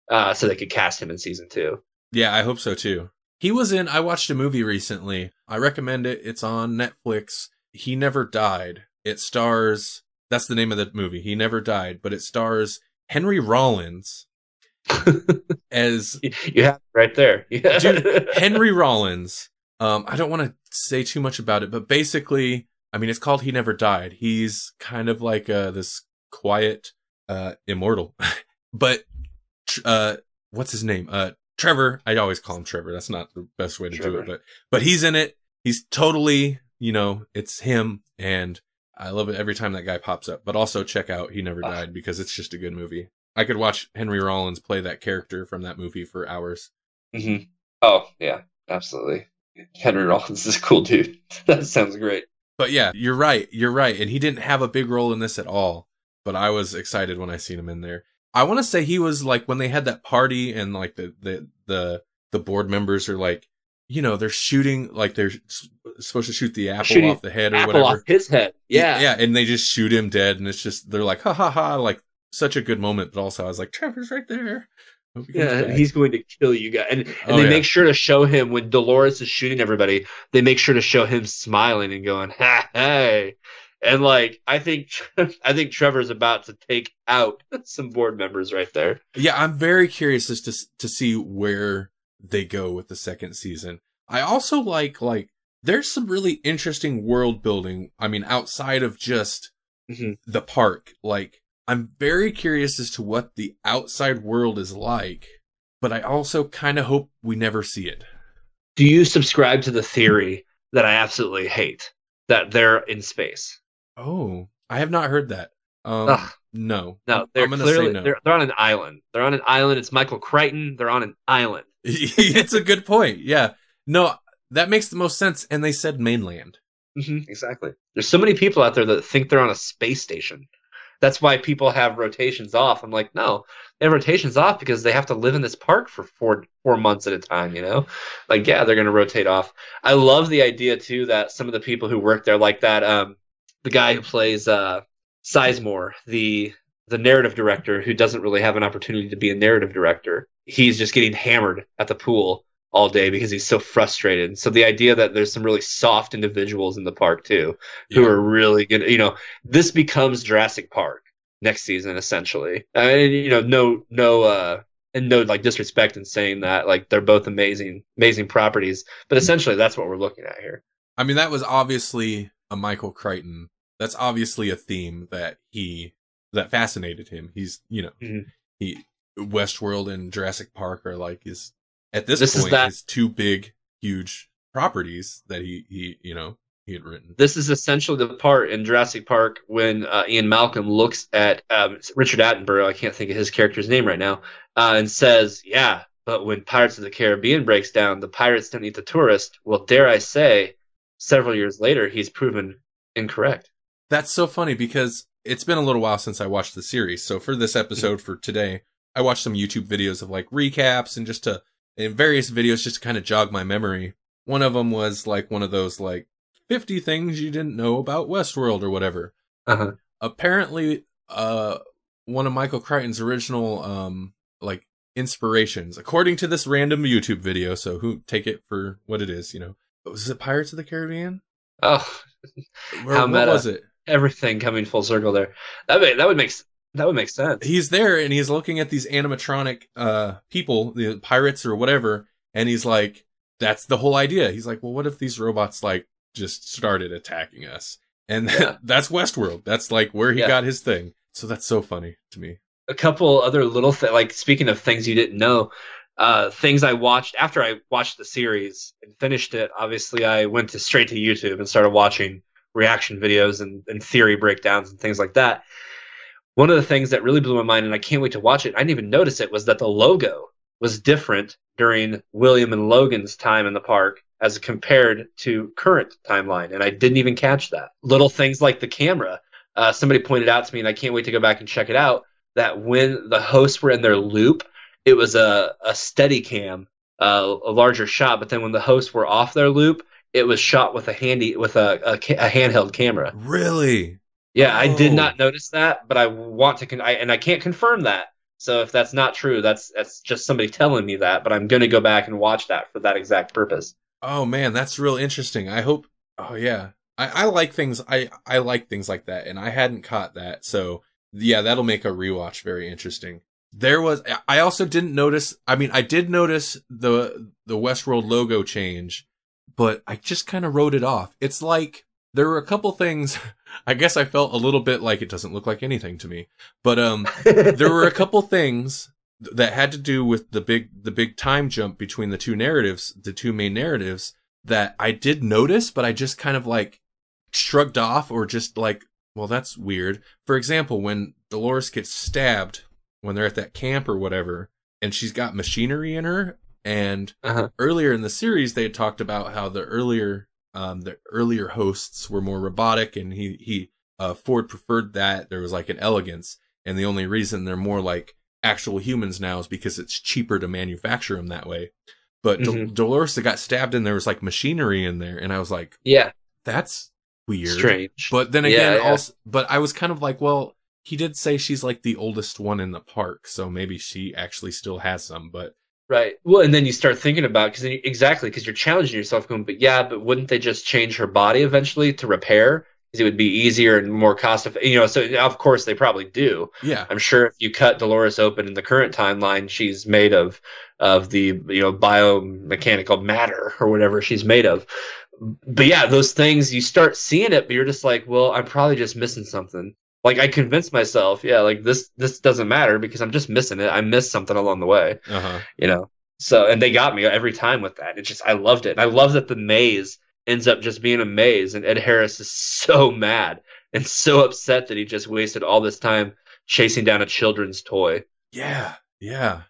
Speaker 2: uh, so they could cast him in season two.
Speaker 1: Yeah, I hope so too. He was in, I watched a movie recently. I recommend it. It's on Netflix. He Never Died. It stars, that's the name of the movie. He Never Died, but it stars Henry Rollins as
Speaker 2: You have right there. Yeah.
Speaker 1: Dude, Henry Rollins. Um, I don't want to say too much about it, but basically, I mean, it's called He Never Died. He's kind of like uh, this quiet, uh, immortal. but, uh, what's his name? Uh, Trevor. I always call him Trevor. That's not the best way to do it, but but he's in it. He's totally, you know, it's him, and I love it every time that guy pops up. But also check out He Never
Speaker 2: Ah.
Speaker 1: Died because it's just a good movie. I could watch Henry Rollins play that character from that movie for hours.
Speaker 2: hmm Oh yeah, absolutely. Henry Rollins is a cool dude. that sounds great.
Speaker 1: But yeah, you're right. You're right. And he didn't have a big role in this at all. But I was excited when I seen him in there. I want to say he was like when they had that party and like the the the the board members are like, you know, they're shooting like they're supposed to shoot the apple
Speaker 2: Shooting
Speaker 1: off the head or
Speaker 2: Apple
Speaker 1: whatever.
Speaker 2: off his head. Yeah.
Speaker 1: yeah, and they just shoot him dead, and it's just they're like, ha ha ha, like such a good moment. But also, I was like, Trevor's right there. Hope he comes
Speaker 2: Yeah,
Speaker 1: back.
Speaker 2: he's going to kill you guys. And, and
Speaker 1: Oh,
Speaker 2: they
Speaker 1: yeah.
Speaker 2: make sure to show him when Dolores is shooting everybody, they make sure to show him smiling and going, ha, hey. And like, I think, I think Trevor's about to take out some board members right there.
Speaker 1: Yeah, I'm very curious as to to see where they go with the second season. I also like like there's some really interesting world building. I mean, outside of just
Speaker 2: Mhm.
Speaker 1: the park, like I'm very curious as to what the outside world is like, but I also kind of hope we never see it.
Speaker 2: Do you subscribe to the theory that I absolutely hate that they're in space?
Speaker 1: Oh, I have not heard that. Um,
Speaker 2: Ugh.
Speaker 1: no,
Speaker 2: No, they're
Speaker 1: I'm gonna say
Speaker 2: clearly
Speaker 1: no.
Speaker 2: they're, they're on an island. They're on an island. It's Michael Crichton. They're on an island.
Speaker 1: it's a good point. Yeah, no, that makes the most sense. And they said mainland.
Speaker 2: hmm exactly. There's so many people out there that think they're on a space station. That's why people have rotations off. I'm like, no, they have rotations off because they have to live in this park for four four months at a time. You know, like yeah, they're gonna rotate off. I love the idea too that some of the people who work there, like that, um, the guy who plays uh, Sizemore, the the narrative director who doesn't really have an opportunity to be a narrative director, he's just getting hammered at the pool all day because he's so frustrated. So the idea that there's some really soft individuals in the park too who
Speaker 1: Yeah.
Speaker 2: are really good. You know, this becomes Jurassic Park next season, essentially. And you know, no, no, uh, and no like disrespect in saying that. Like they're both amazing, amazing properties. But essentially, that's what we're looking at here.
Speaker 1: I mean, that was obviously a Michael Crichton. That's obviously a theme that he that fascinated him. He's you know
Speaker 2: Mhm.
Speaker 1: he Westworld and Jurassic Park are like his at this,
Speaker 2: This is
Speaker 1: point
Speaker 2: that-
Speaker 1: his two big huge properties that he he you know he had written.
Speaker 2: This is essentially the part in Jurassic Park when uh, Ian Malcolm looks at um, Richard Attenborough. I can't think of his character's name right now, uh, and says, "Yeah, but when Pirates of the Caribbean breaks down, the pirates don't eat the tourist." Well, dare I say, several years later, he's proven incorrect.
Speaker 1: That's so funny because it's been a little while since I watched the series. So for this episode for today, I watched some YouTube videos of like recaps and just to in various videos just to kind of jog my memory. One of them was like one of those like 50 things you didn't know about Westworld or whatever.
Speaker 2: Uh-huh.
Speaker 1: Apparently, uh, one of Michael Crichton's original, um, like inspirations, according to this random YouTube video. So who take it for what it is, you know, was it Pirates of the Caribbean?
Speaker 2: Oh,
Speaker 1: Or
Speaker 2: How meta.
Speaker 1: was it?
Speaker 2: everything coming full circle there. That would, that would make that would make sense.
Speaker 1: he's there and he's looking at these animatronic uh people the pirates or whatever and he's like that's the whole idea he's like well what if these robots like just started attacking us and
Speaker 2: Yeah.
Speaker 1: that's westworld that's like where he
Speaker 2: Yeah.
Speaker 1: got his thing so that's so funny to me
Speaker 2: a couple other little th- like speaking of things you didn't know uh things i watched after i watched the series and finished it obviously i went to straight to youtube and started watching reaction videos and, and theory breakdowns and things like that one of the things that really blew my mind and i can't wait to watch it i didn't even notice it was that the logo was different during william and logan's time in the park as compared to current timeline, and I didn't even catch that. Little things like the camera. Uh, somebody pointed out to me, and I can't wait to go back and check it out. That when the hosts were in their loop, it was a a steady cam, uh, a larger shot. But then when the hosts were off their loop, it was shot with a handy with a, a, a handheld camera.
Speaker 1: Really?
Speaker 2: Yeah, I did
Speaker 1: Oh.
Speaker 2: not notice that, but I want to, con- I, and I can't confirm that. So if that's not true, that's that's just somebody telling me that. But I'm going to go back and watch that for that exact purpose.
Speaker 1: Oh man, that's real interesting. I hope. Oh yeah, I, I like things. I I like things like that, and I hadn't caught that. So yeah, that'll make a rewatch very interesting. There was. I also didn't notice. I mean, I did notice the the Westworld logo change, but I just kind of wrote it off. It's like there were a couple things. I guess I felt a little bit like it doesn't look like anything to me, but um, there were a couple things that had to do with the big the big time jump between the two narratives, the two main narratives that I did notice, but I just kind of like shrugged off or just like, well, that's weird. For example, when Dolores gets stabbed when they're at that camp or whatever, and she's got machinery in her, and
Speaker 2: Uh-huh.
Speaker 1: earlier in the series they had talked about how the earlier um the earlier hosts were more robotic and he he uh Ford preferred that there was like an elegance and the only reason they're more like actual humans now is because it's cheaper to manufacture them that way but Dol-
Speaker 2: Mhm.
Speaker 1: Dolores that got stabbed and there was like machinery in there and I was like
Speaker 2: yeah,
Speaker 1: that's weird
Speaker 2: strange.
Speaker 1: but then
Speaker 2: Yeah,
Speaker 1: again
Speaker 2: yeah.
Speaker 1: also but I was kind of like well he did say she's like the oldest one in the park so maybe she actually still has some but
Speaker 2: Right. Well, and then you start thinking about because exactly because you're challenging yourself, going, but yeah, but wouldn't they just change her body eventually to repair? Because it would be easier and more cost effective. You know, so of course they probably do.
Speaker 1: yeah
Speaker 2: I'm sure if you cut Dolores open in the current timeline, she's made of of the you know biomechanical matter or whatever she's made of. But yeah, those things you start seeing it, but you're just like, well, I'm probably just missing something. Like I convinced myself, yeah, like this this doesn't matter because I'm just missing it. I missed something along the way
Speaker 1: uh-huh
Speaker 2: you know. So and they got me every time with that. It just I loved it. And I love that the maze ends up just being a maze and Ed Harris is so mad and so upset that he just wasted all this time chasing down a children's toy.
Speaker 1: yeah yeah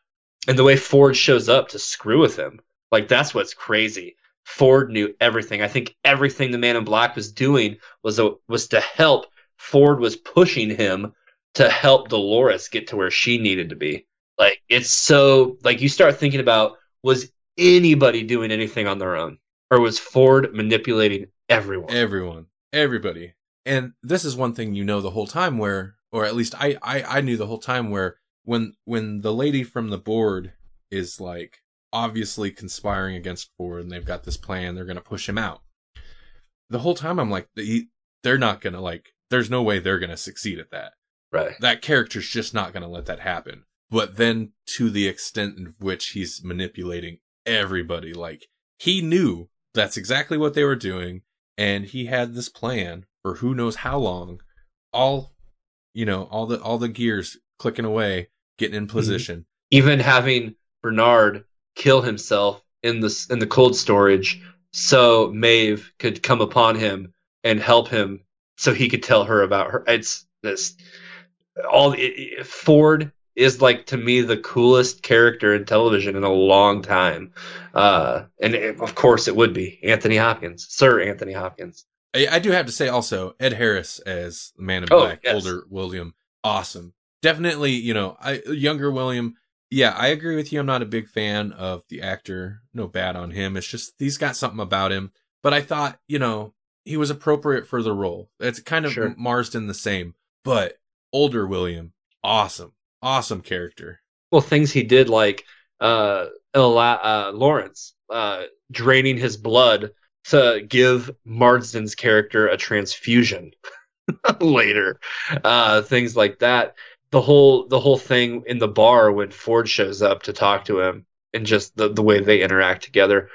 Speaker 2: And the way Ford shows up to screw with him. Like that's what's crazy. Ford knew everything. I think everything the man in black was doing was a, was to help Ford was pushing him to help Dolores get to where she needed to be. Like it's so like you start thinking about was anybody doing anything on their own or was Ford manipulating everyone?
Speaker 1: everyone everybody and this is one thing you know the whole time where or at least I, I i knew the whole time where when when the lady from the board is like obviously conspiring against ford and they've got this plan they're gonna push him out the whole time i'm like he, they're not gonna like there's no way they're gonna succeed at that.
Speaker 2: Right.
Speaker 1: that character's just not gonna let that happen. But then to the extent in which he's manipulating everybody like he knew that's exactly what they were doing and he had this plan for who knows how long all you know all the all the gears clicking away getting in mhm. position.
Speaker 2: Even having Bernard kill himself in the in the cold storage so Maeve could come upon him and help him so he could tell her about her. It's this all it, Ford is like to me the coolest character in television in a long time, uh, and it, of course it would be Anthony Hopkins, Sir Anthony Hopkins.
Speaker 1: I, I do have to say also Ed Harris as the Man in
Speaker 2: Oh,
Speaker 1: Black,
Speaker 2: yes.
Speaker 1: older William, awesome. Definitely, you know, I younger William. Yeah, I agree with you. I'm not a big fan of the actor. No bad on him. It's just he's got something about him. But I thought, you know, he was appropriate for the role. It's kind of
Speaker 2: Sure.
Speaker 1: Marsden the same, but older William, awesome, awesome character.
Speaker 2: well things he did like uh, Ela- uh Lawrence uh draining his blood to give Marsden's character a transfusion later uh things like that the whole the whole thing in the bar when Ford shows up to talk to him and just the the way they interact together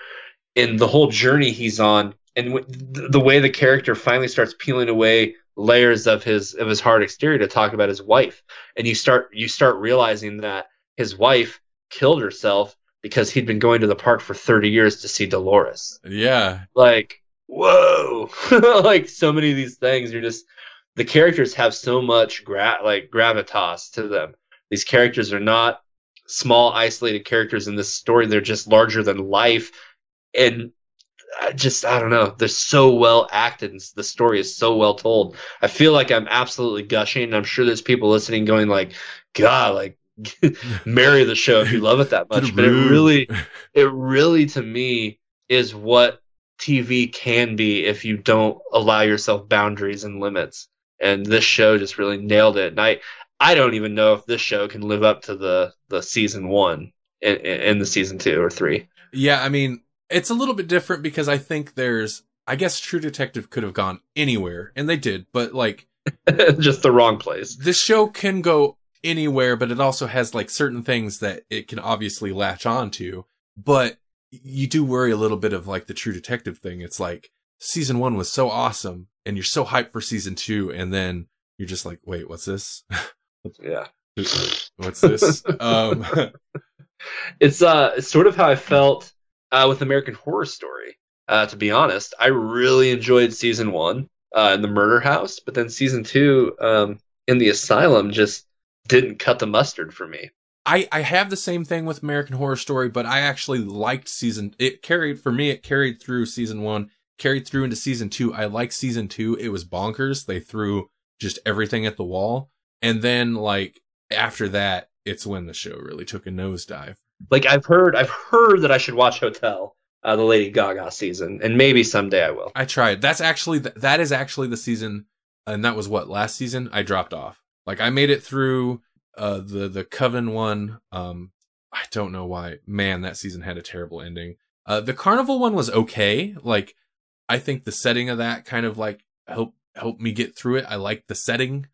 Speaker 2: and the whole journey he's on and w- the way the character finally starts peeling away layers of his of his hard exterior to talk about his wife and you start you start realizing that his wife killed herself because he'd been going to the park for 30 years to see Dolores.
Speaker 1: Yeah,
Speaker 2: Like, whoa. like so many of these things you're just the characters have so much gra- like gravitas to them. These characters are not small isolated characters in this story. They're just larger than life and I just I don't know. They're so well acted, and the story is so well told. I feel like I'm absolutely gushing. I'm sure there's people listening going like, "God, like marry the show if you love it that much." But it really, it really to me is what TV can be if you don't allow yourself boundaries and limits. And this show just really nailed it. And I, I don't even know if this show can live up to the the season one in, in the season two or three.
Speaker 1: Yeah, I mean, it's a little bit different because I think there's, I guess True Detective could have gone anywhere, and they did, but like,
Speaker 2: just the wrong place.
Speaker 1: This show can go anywhere, but it also has like certain things that it can obviously latch on to. But you do worry a little bit of like the True Detective thing. It's like season one was so awesome, and you're so hyped for season two, and then you're just like, wait, what's this?
Speaker 2: yeah.
Speaker 1: What's this? um,
Speaker 2: it's uh, it's sort of how I felt uh, with American Horror Story. Uh, to be honest, I really enjoyed season one uh, in the murder house, but then season two um, in the asylum just didn't cut the mustard for me.
Speaker 1: I, I have the same thing with American Horror Story, but I actually liked season. It carried for me. It carried through season one, carried through into season two. I like season two. It was bonkers. They threw just everything at the wall, and then like after that, it's when the show really took a nosedive.
Speaker 2: Like I've heard, I've heard that I should watch Hotel, uh, the Lady Gaga season, and maybe someday I will.
Speaker 1: I tried. That's actually the, that is actually the season, and that was what last season. I dropped off. Like I made it through uh, the the Coven one. Um, I don't know why. Man, that season had a terrible ending. Uh, the Carnival one was okay. Like I think the setting of that kind of like helped helped me get through it. I like the setting.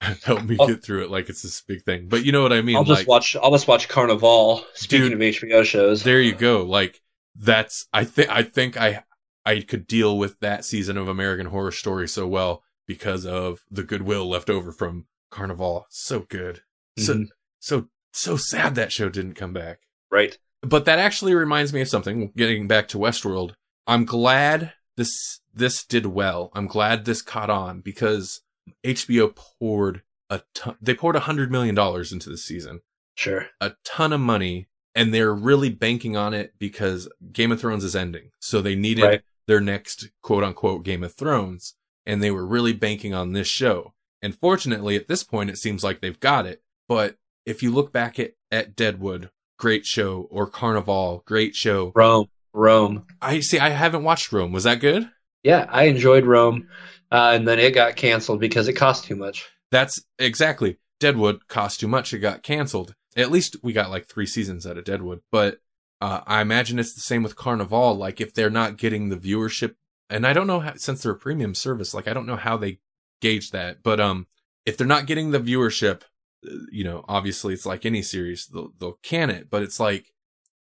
Speaker 1: help me get through it like it's this big thing. But you know what I mean?
Speaker 2: I'll just
Speaker 1: like,
Speaker 2: watch. I'll just watch Carnivàle. Speaking dude, of HBO shows,
Speaker 1: there you go. Like that's. I think. I think I. I could deal with that season of American Horror Story so well because of the goodwill left over from Carnivàle. So good. So mm-hmm. so so sad that show didn't come back.
Speaker 2: Right.
Speaker 1: But that actually reminds me of something. Getting back to Westworld, I'm glad this this did well. I'm glad this caught on because HBO poured a ton. They poured a hundred million dollars into the season.
Speaker 2: Sure.
Speaker 1: A ton of money, and they're really banking on it because Game of Thrones is ending, so they needed right. their next quote unquote Game of Thrones, and they were really banking on this show. And fortunately, at this point, it seems like they've got it. But if you look back at, at Deadwood, great show, or Carnivàle, great show.
Speaker 2: Rome, Rome.
Speaker 1: I see. I haven't watched Rome. Was that good?
Speaker 2: Yeah, I enjoyed Rome, uh, and then it got canceled because it cost too much.
Speaker 1: That's exactly Deadwood cost too much. It got canceled. At least we got like three seasons out of Deadwood, but uh, I imagine it's the same with Carnivàle. Like if they're not getting the viewership, and I don't know how, since they're a premium service, like I don't know how they gauge that. But um, if they're not getting the viewership, uh, you know, obviously it's like any series, they'll they'll can it. But it's like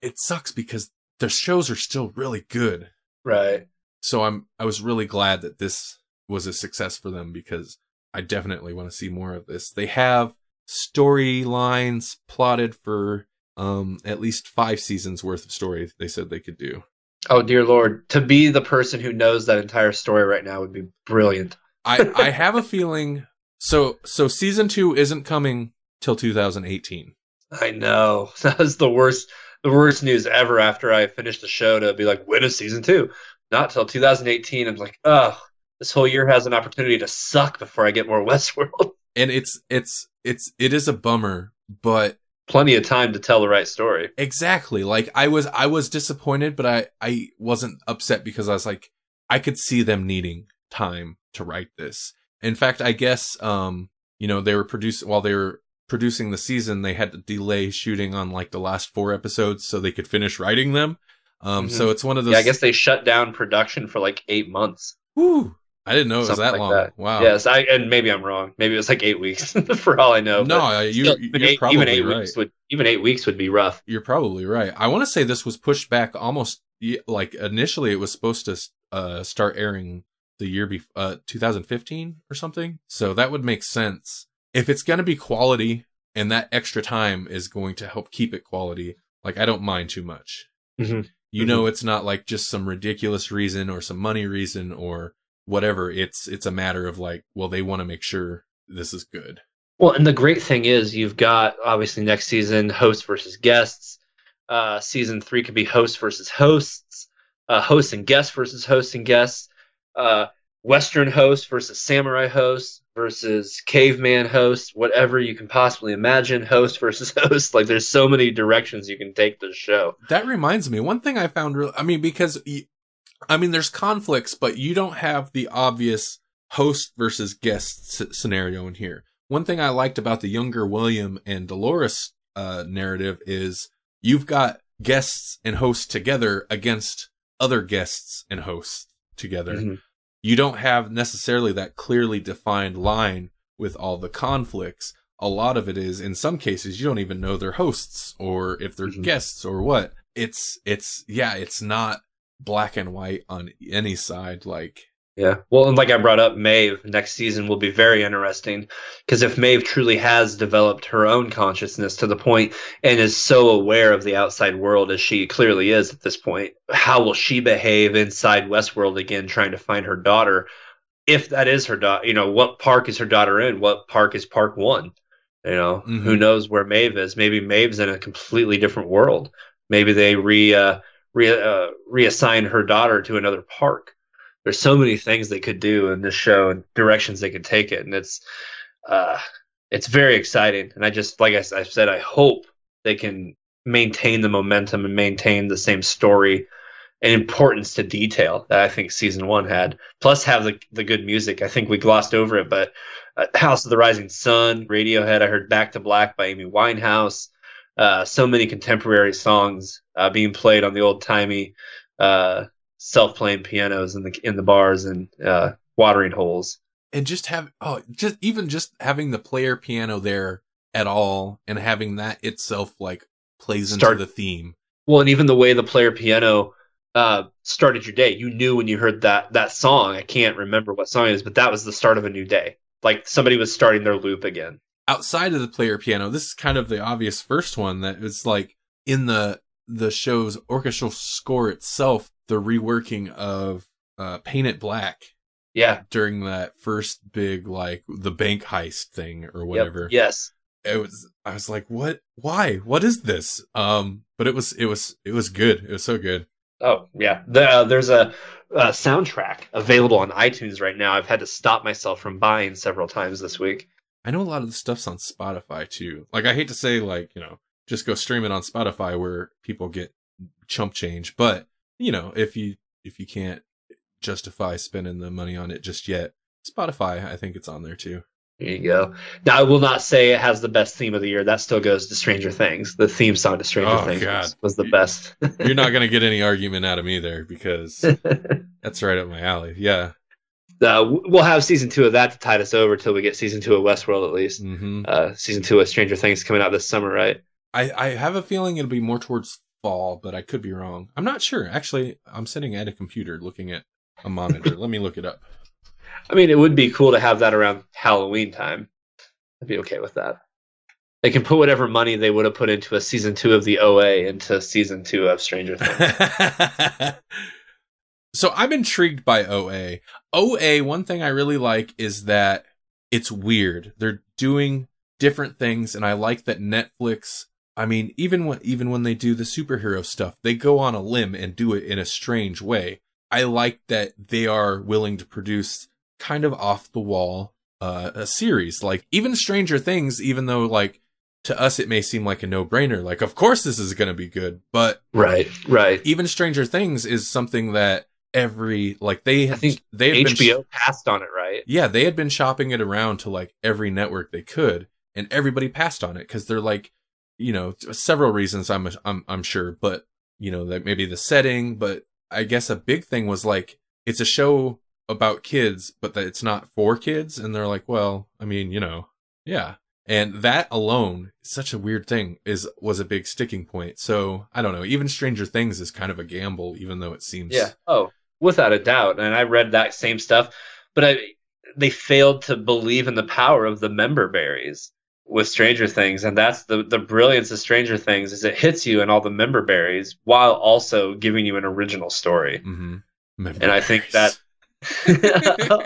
Speaker 1: it sucks because the shows are still really good.
Speaker 2: Right.
Speaker 1: So I'm I was really glad that this was a success for them because I definitely want to see more of this. They have storylines plotted for um at least 5 seasons worth of story they said they could do.
Speaker 2: Oh dear lord, to be the person who knows that entire story right now would be brilliant.
Speaker 1: I I have a feeling so so season 2 isn't coming till 2018.
Speaker 2: I know. That was the worst the worst news ever after I finished the show to be like when is season 2? Not till 2018. I'm like, "Oh, this whole year has an opportunity to suck before I get more Westworld."
Speaker 1: And it's it's it's it is a bummer, but
Speaker 2: plenty of time to tell the right story.
Speaker 1: Exactly. Like I was I was disappointed, but I I wasn't upset because I was like I could see them needing time to write this. In fact, I guess um, you know, they were producing while they were producing the season, they had to delay shooting on like the last four episodes so they could finish writing them. Um, mm-hmm. so it's one of those.
Speaker 2: Yeah, I guess they shut down production for like eight months.
Speaker 1: Woo! I didn't know it was that like long. That. Wow.
Speaker 2: Yes, I and maybe I'm wrong. Maybe it was like eight weeks for all I know.
Speaker 1: No, you, still, you're
Speaker 2: eight,
Speaker 1: probably
Speaker 2: even eight
Speaker 1: right.
Speaker 2: weeks would even eight weeks would be rough.
Speaker 1: You're probably right. I want to say this was pushed back almost like initially it was supposed to uh, start airing the year before uh, 2015 or something. So that would make sense. If it's going to be quality and that extra time is going to help keep it quality, like I don't mind too much.
Speaker 2: Mm-hmm.
Speaker 1: You mm-hmm. know, it's not like just some ridiculous reason or some money reason or whatever. It's it's a matter of like, well, they want to make sure this is good.
Speaker 2: Well, and the great thing is you've got obviously next season hosts versus guests. Uh, season three could be hosts versus hosts. uh, hosts and guests versus hosts and guests, uh, Western host versus samurai host versus caveman host, whatever you can possibly imagine, host versus host. Like there's so many directions you can take this show.
Speaker 1: That reminds me, one thing I found real, I mean, because, I mean, there's conflicts, but you don't have the obvious host versus guest s- scenario in here. One thing I liked about the younger William and Dolores uh, narrative is you've got guests and hosts together against other guests and hosts together.
Speaker 2: Mm-hmm.
Speaker 1: You don't have necessarily that clearly defined line with all the conflicts. A lot of it is, in some cases, you don't even know they're hosts or if they're
Speaker 2: Mhm.
Speaker 1: guests or what. It's, it's, yeah, it's not black and white on any side. Like,
Speaker 2: Yeah. Well, and like I brought up, Maeve next season will be very interesting because if Maeve truly has developed her own consciousness to the point and is so aware of the outside world as she clearly is at this point, how will she behave inside Westworld again, trying to find her daughter? If that is her daughter, you know, what park is her daughter in? What park is Park One? You know,
Speaker 1: Mhm.
Speaker 2: who knows where Maeve is? Maybe Maeve's in a completely different world. Maybe they re, uh, re uh, reassign her daughter to another park. There's so many things they could do in this show and directions they could take it and it's uh it's very exciting. And i just like I said i hope they can maintain the momentum and maintain the same story and importance to detail that i think season one had plus have the, the good music. I think we glossed over it but uh, house of the rising sun radiohead i heard back to black by amy winehouse uh, so many contemporary songs uh, being played on the old timey uh, self-playing pianos in the in the bars and uh, watering holes.
Speaker 1: and just have, oh, just even just having the player piano there at all and having that itself like plays
Speaker 2: Start-
Speaker 1: into the theme.
Speaker 2: Well, and even the way the player piano uh, started your day, you knew when you heard that that song. I can't remember what song it is, but that was the start of a new day. Like somebody was starting their loop again.
Speaker 1: outside of the player piano, this is kind of the obvious first one that it's like in the the show's orchestral score itself, the reworking of uh Paint It Black
Speaker 2: Yeah.
Speaker 1: during that first big like the bank heist thing or
Speaker 2: Yep.
Speaker 1: whatever.
Speaker 2: Yes.
Speaker 1: It was I was like, what why? What is this? Um but it was it was it was good. It was so good.
Speaker 2: Oh yeah. The, uh, there's a, a soundtrack available on iTunes right now. I've had to stop myself from buying several times this week.
Speaker 1: I know a lot of the stuff's on Spotify too. Like I hate to say like, you know, just go stream it on Spotify where people get chump change, but you know, if you if you can't justify spending the money on it just yet, Spotify, I think it's on there too.
Speaker 2: There you go. Now I will not say it has the best theme of the year. That still goes to Stranger Things. The theme song to Stranger
Speaker 1: Oh,
Speaker 2: Things was, was the best.
Speaker 1: You're not gonna get any argument out of me there because that's right up my alley. Yeah.
Speaker 2: uh, we'll have season two of that to tide us over till we get season two of Westworld at least.
Speaker 1: hmm
Speaker 2: Uh, season two of Stranger Things coming out this summer, right?
Speaker 1: I I have a feeling it'll be more towards fall, but I could be wrong. I'm not sure. Actually, I'm sitting at a computer looking at a monitor. Let me look it up.
Speaker 2: I mean, it would be cool to have that around Halloween time. I'd be okay with that. They can put whatever money they would have put into a season two of the OA into season two of Stranger Things.
Speaker 1: so I'm intrigued by OA. OA, one thing I really like is that it's weird. They're doing different things, and I like that Netflix. I mean, even when even when they do the superhero stuff, they go on a limb and do it in a strange way. I like that they are willing to produce kind of off the wall uh, a series. Like even Stranger Things, even though like to us it may seem like a no brainer. Like of course this is going to be good, but
Speaker 2: right, right.
Speaker 1: even Stranger Things is something that every like they
Speaker 2: I think
Speaker 1: they had been
Speaker 2: HBO passed on it, right?
Speaker 1: yeah they had been shopping it around to like every network they could, and everybody passed on it because they're like you know several reasons I'm I'm I'm sure, but you know that maybe the setting, but I guess a big thing was like it's a show about kids, but that it's not for kids, and they're like, well, I mean, you know, yeah. And that alone, such a weird thing, is was a big sticking point. So I don't know. Even Stranger Things is kind of a gamble, even though it seems.
Speaker 2: Yeah. Oh, without a doubt. And I read that same stuff, but I they failed to believe in the power of the member berries with Stranger Things, and that's the the brilliance of Stranger Things is it hits you in all the member berries while also giving you an original story.
Speaker 1: Mm-hmm.
Speaker 2: And I think that oh,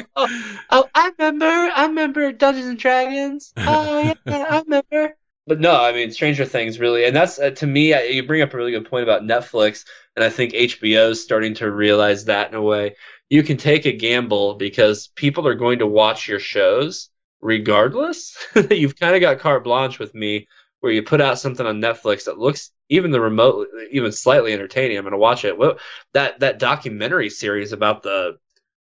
Speaker 2: oh, I remember. I remember Dungeons and Dragons. Oh yeah, I remember. but no, I mean Stranger Things really, and that's uh, to me. uh, You bring up a really good point about Netflix, and I think HBO is starting to realize that in a way. You can take a gamble because people are going to watch your shows regardless. You've kind of got carte blanche with me, where you put out something on Netflix that looks even the remote, even slightly entertaining. I'm going to watch it. Well, that that documentary series about the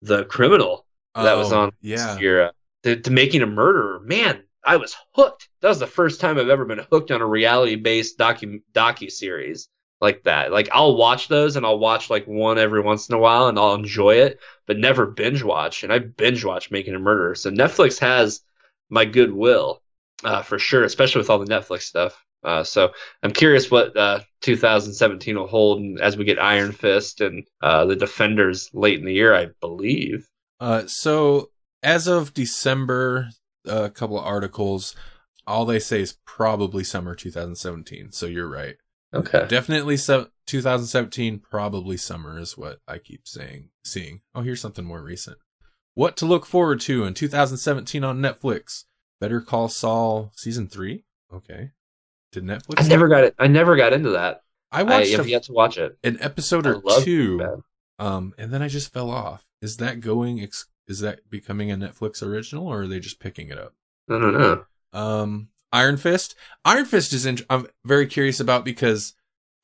Speaker 2: the criminal that was
Speaker 1: Oh,
Speaker 2: on
Speaker 1: Yeah.
Speaker 2: year, uh, to, to making a murderer. Man, I was hooked. That was the first time I've ever been hooked on a reality based docu docu series like that. Like I'll watch those and I'll watch like one every once in a while and I'll enjoy it, but never binge watch. And I binge watch Making a Murderer. So Netflix has my goodwill uh, for sure, especially with all the Netflix stuff. Uh, so I'm curious what uh, 2017 will hold as we get Iron Fist and uh, the Defenders late in the year, I believe.
Speaker 1: Uh, so as of December, a couple of articles, all they say is probably summer 2017. So you're right.
Speaker 2: Okay.
Speaker 1: Definitely se- 2017, probably summer is what I keep saying, seeing. Oh, here's something more recent. What to look forward to in 2017 on Netflix? Better Call Saul season three. Okay. Did Netflix?
Speaker 2: I never got it. I never got into that.
Speaker 1: I
Speaker 2: I
Speaker 1: watched
Speaker 2: have
Speaker 1: a-
Speaker 2: yet to watch it.
Speaker 1: an episode or two,
Speaker 2: that.
Speaker 1: um, and then I just fell off. Is that going? Ex- is that becoming a Netflix original, or are they just picking it up?
Speaker 2: I don't know.
Speaker 1: Um, Iron Fist. Iron Fist is. In- I'm very curious about because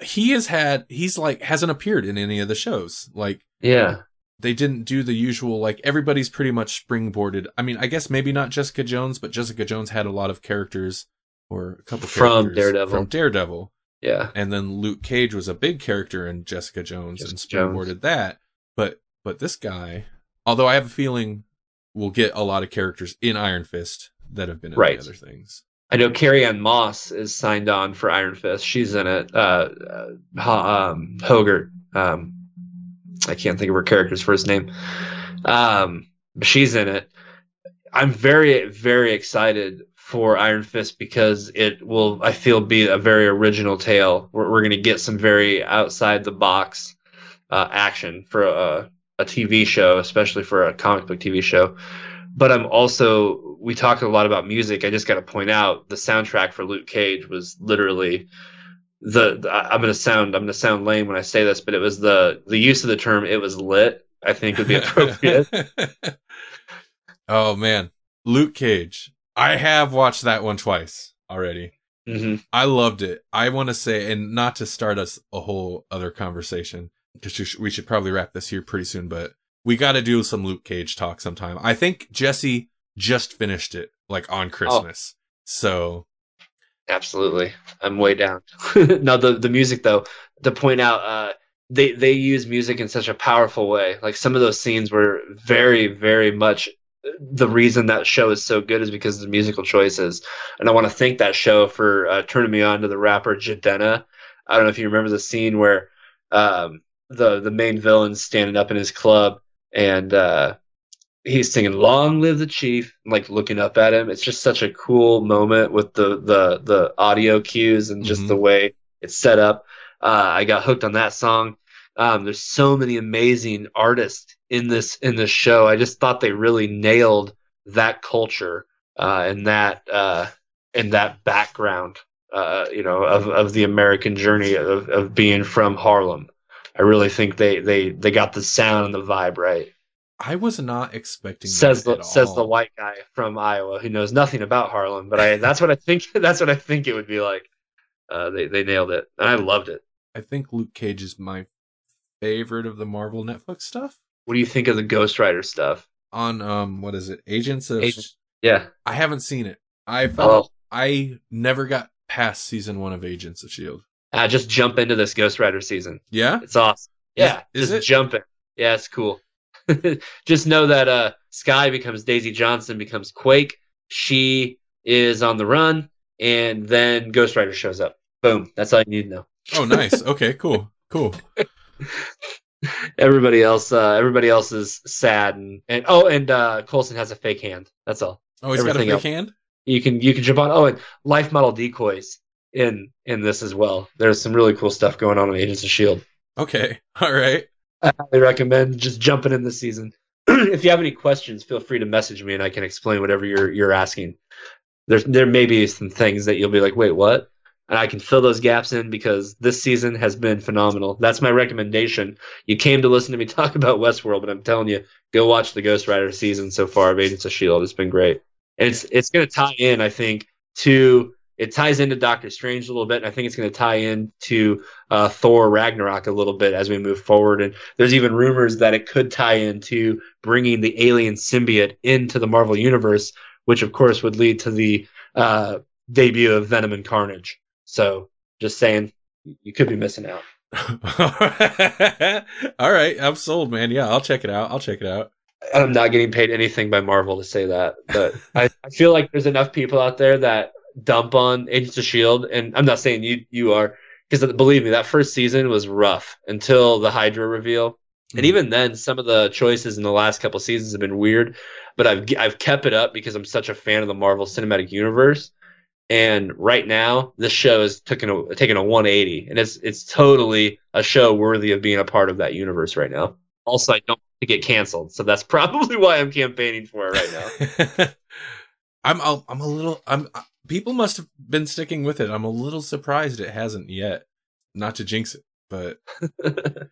Speaker 1: he has had. He's like hasn't appeared in any of the shows. Like
Speaker 2: Yeah.
Speaker 1: they didn't do the usual. Like everybody's pretty much springboarded. I mean, I guess maybe not Jessica Jones, but Jessica Jones had a lot of characters or a couple
Speaker 2: From Daredevil.
Speaker 1: From Daredevil.
Speaker 2: Yeah.
Speaker 1: and then Luke Cage was a big character in Jessica Jones and
Speaker 2: Jessica Jones.
Speaker 1: springboarded that. But but this guy, although I have a feeling we'll get a lot of characters in Iron Fist that have been in
Speaker 2: Right.
Speaker 1: the other things.
Speaker 2: I know Carrie Ann Moss is signed on for Iron Fist. She's in it. Uh, uh, um, Hogarth. Um, I can't think of her character's first name. Um, but she's in it. I'm very, very excited for Iron Fist because it will, I feel, be a very original tale. We're, we're going to get some very outside the box uh, action for a, a TV show, especially for a comic book TV show. But I'm also, we talked a lot about music. I just got to point out the soundtrack for Luke Cage was literally the, the I'm going to sound, I'm going to sound lame when I say this, but it was the, the use of the term, it was lit, I think would be appropriate.
Speaker 1: oh man, Luke Cage. I have watched that one twice already.
Speaker 2: hmm
Speaker 1: I loved it. I want to say, and not to start us a whole other conversation, because we should probably wrap this here pretty soon, but we got to do some Luke Cage talk sometime. I think Jesse just finished it, like on Christmas. So,
Speaker 2: Absolutely. I'm way down. no, the the music though, to point out, uh, they they use music in such a powerful way. Like some of those scenes were very, very much the reason that show is so good is because of the musical choices. And I want to thank that show for uh, turning me on to the rapper Jidenna. I don't know if you remember the scene where um, the the main villain's standing up in his club and uh, he's singing "Long Live the Chief," like looking up at him. It's just such a cool moment with the the the audio cues and just
Speaker 1: Mhm.
Speaker 2: the way it's set up. Uh, I got hooked on that song. Um, there's so many amazing artists in this in this show. I just thought they really nailed that culture uh, and that uh, and that background. Uh, you know, of, of the American journey of, of being from Harlem. I really think they, they, they got the sound and the vibe right
Speaker 1: I was not expecting
Speaker 2: says
Speaker 1: that
Speaker 2: the says the white guy from Iowa who knows nothing about Harlem, but I that's what I think that's what I think it would be like. Uh, they they nailed it, and I loved it.
Speaker 1: I think Luke Cage is my favorite of the Marvel Netflix stuff.
Speaker 2: What do you think of the Ghost Rider stuff?
Speaker 1: On um, what is it? Agents of.
Speaker 2: Agent- Yeah.
Speaker 1: I haven't seen it. I
Speaker 2: Oh,
Speaker 1: I never got past season one of Agents of Shield.
Speaker 2: uh, just jump into this Ghost Rider season.
Speaker 1: Yeah,
Speaker 2: It's awesome. Yeah,
Speaker 1: Is- is
Speaker 2: just
Speaker 1: it?
Speaker 2: jump in. Yeah, it's cool. just know that uh, Skye becomes Daisy Johnson, becomes Quake. She is on the run, and then Ghost Rider shows up. Boom. That's all you need to know.
Speaker 1: Oh, nice. Okay, cool, cool.
Speaker 2: everybody else uh everybody else is sad and, and oh and uh Coulson has a fake hand that's all
Speaker 1: Oh, he's got a fake
Speaker 2: else.
Speaker 1: hand.
Speaker 2: you can you can jump on oh and life model decoys in in this as well there's some really cool stuff going on in agents of shield
Speaker 1: Okay, all right.
Speaker 2: I highly recommend just jumping in this season if you have any questions feel free to message me and i can explain whatever you're you're asking there's there may be some things that you'll be like, wait, what? And I can fill those gaps in because this season has been phenomenal. That's my recommendation. You came to listen to me talk about Westworld, but I'm telling you, go watch the Ghost Rider season so far of Agents of Shield. It's been great. And it's it's going to tie in, I think, to it ties into Doctor Strange a little bit, and I think it's going to tie into uh, Thor Ragnarok a little bit as we move forward. And there's even rumors that it could tie into bringing the alien symbiote into the Marvel universe, which of course would lead to the uh, debut of Venom and Carnage. So, just saying, you could be missing out.
Speaker 1: All right, I'm sold, man. Yeah, I'll check it out. I'll check it out.
Speaker 2: I'm not getting paid anything by Marvel to say that, but I, I feel like there's enough people out there that dump on Agents of Shield, and I'm not saying you you are because believe me, that first season was rough until the Hydra reveal, mm-hmm. and even then, some of the choices in the last couple seasons have been weird. But I've I've kept it up because I'm such a fan of the Marvel Cinematic Universe, and right now this show is taking a taking a 180, and it's it's totally a show worthy of being a part of that universe right now. Also, I don't want to get canceled, so that's probably why I'm campaigning for it right now.
Speaker 1: I'm I'm a little I'm people must have been sticking with it. I'm a little surprised it hasn't yet. Not to jinx it, but